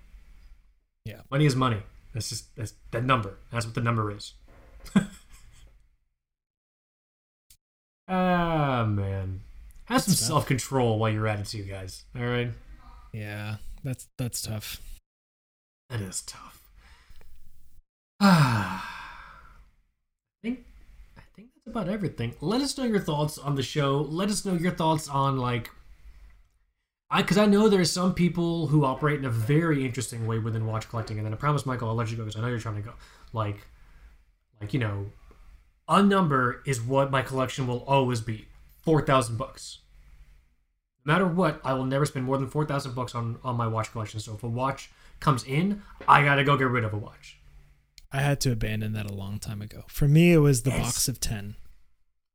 Yeah. Money is money. That's just that's that number. That's what the number is. ah man. Have some self control while you're at it too, guys. Alright? Yeah, that's that's tough. That is tough. Ah. I think I think that's about everything. Let us know your thoughts on the show. Let us know your thoughts on like I because I know there's some people who operate in a very interesting way within watch collecting, and then I promise Michael I'll let you go because I know you're trying to go. Like, like you know, a number is what my collection will always be. Four thousand bucks. No matter what, I will never spend more than four thousand bucks on on my watch collection. So if a watch comes in, I gotta go get rid of a watch. I had to abandon that a long time ago. For me, it was the Yes. box of 10.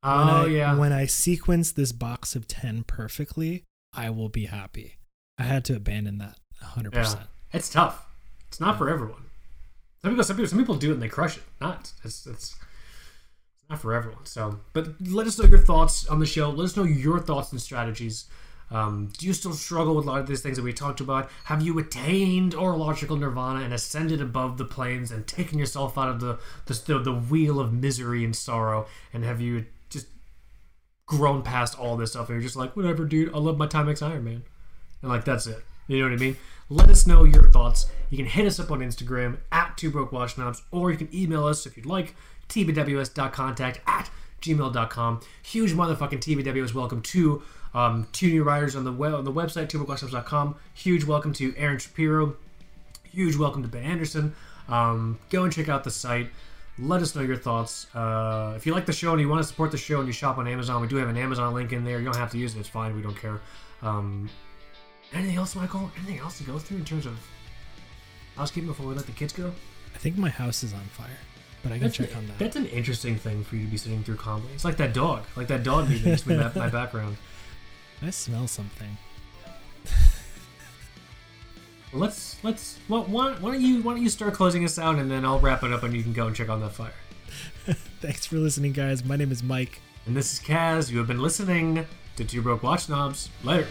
Oh when I, yeah. When I sequenced this box of 10 perfectly, I will be happy. I had to abandon that 100%. Yeah, it's tough. It's not for everyone. Some people, some people, some people do it and they crush it. Not, it's, it's, it's not for everyone. So, but let us know your thoughts on the show. Let us know your thoughts and strategies. Um, do you still struggle with a lot of these things that we talked about? Have you attained horological nirvana and ascended above the planes and taken yourself out of the the, the, the wheel of misery and sorrow? And have you grown past all this stuff and you're just like, whatever, dude, I love my Timex Ironman. And like that's it. You know what I mean? Let us know your thoughts. You can hit us up on Instagram at two broke watch snobs, or you can email us if you'd like, tbws.contact at gmail.com. Huge motherfucking TBWS welcome to um, two new writers on the web on the website, twobrokewatchsnobs.com. Huge welcome to Aaron Shapiro. Huge welcome to Ben Anderson. Um, go and check out the site. Let us know your thoughts. Uh, if you like the show and you want to support the show and you shop on Amazon, we do have an Amazon link in there. You don't have to use it; it's fine. We don't care. Um, anything else, Michael? Anything else to go through in terms of housekeeping before we let the kids go? I think my house is on fire, but I can check on that. That's an interesting thing for you to be sitting through calmly. It's like that dog, like that dog me in my, my background. I smell something. Well, let's let's why, why, why don't you why don't you start closing us out and then I'll wrap it up and you can go and check on that fire. Thanks for listening, guys. My name is Mike. And this is Kaz. You have been listening to Two Broke Watch Snobs. Later.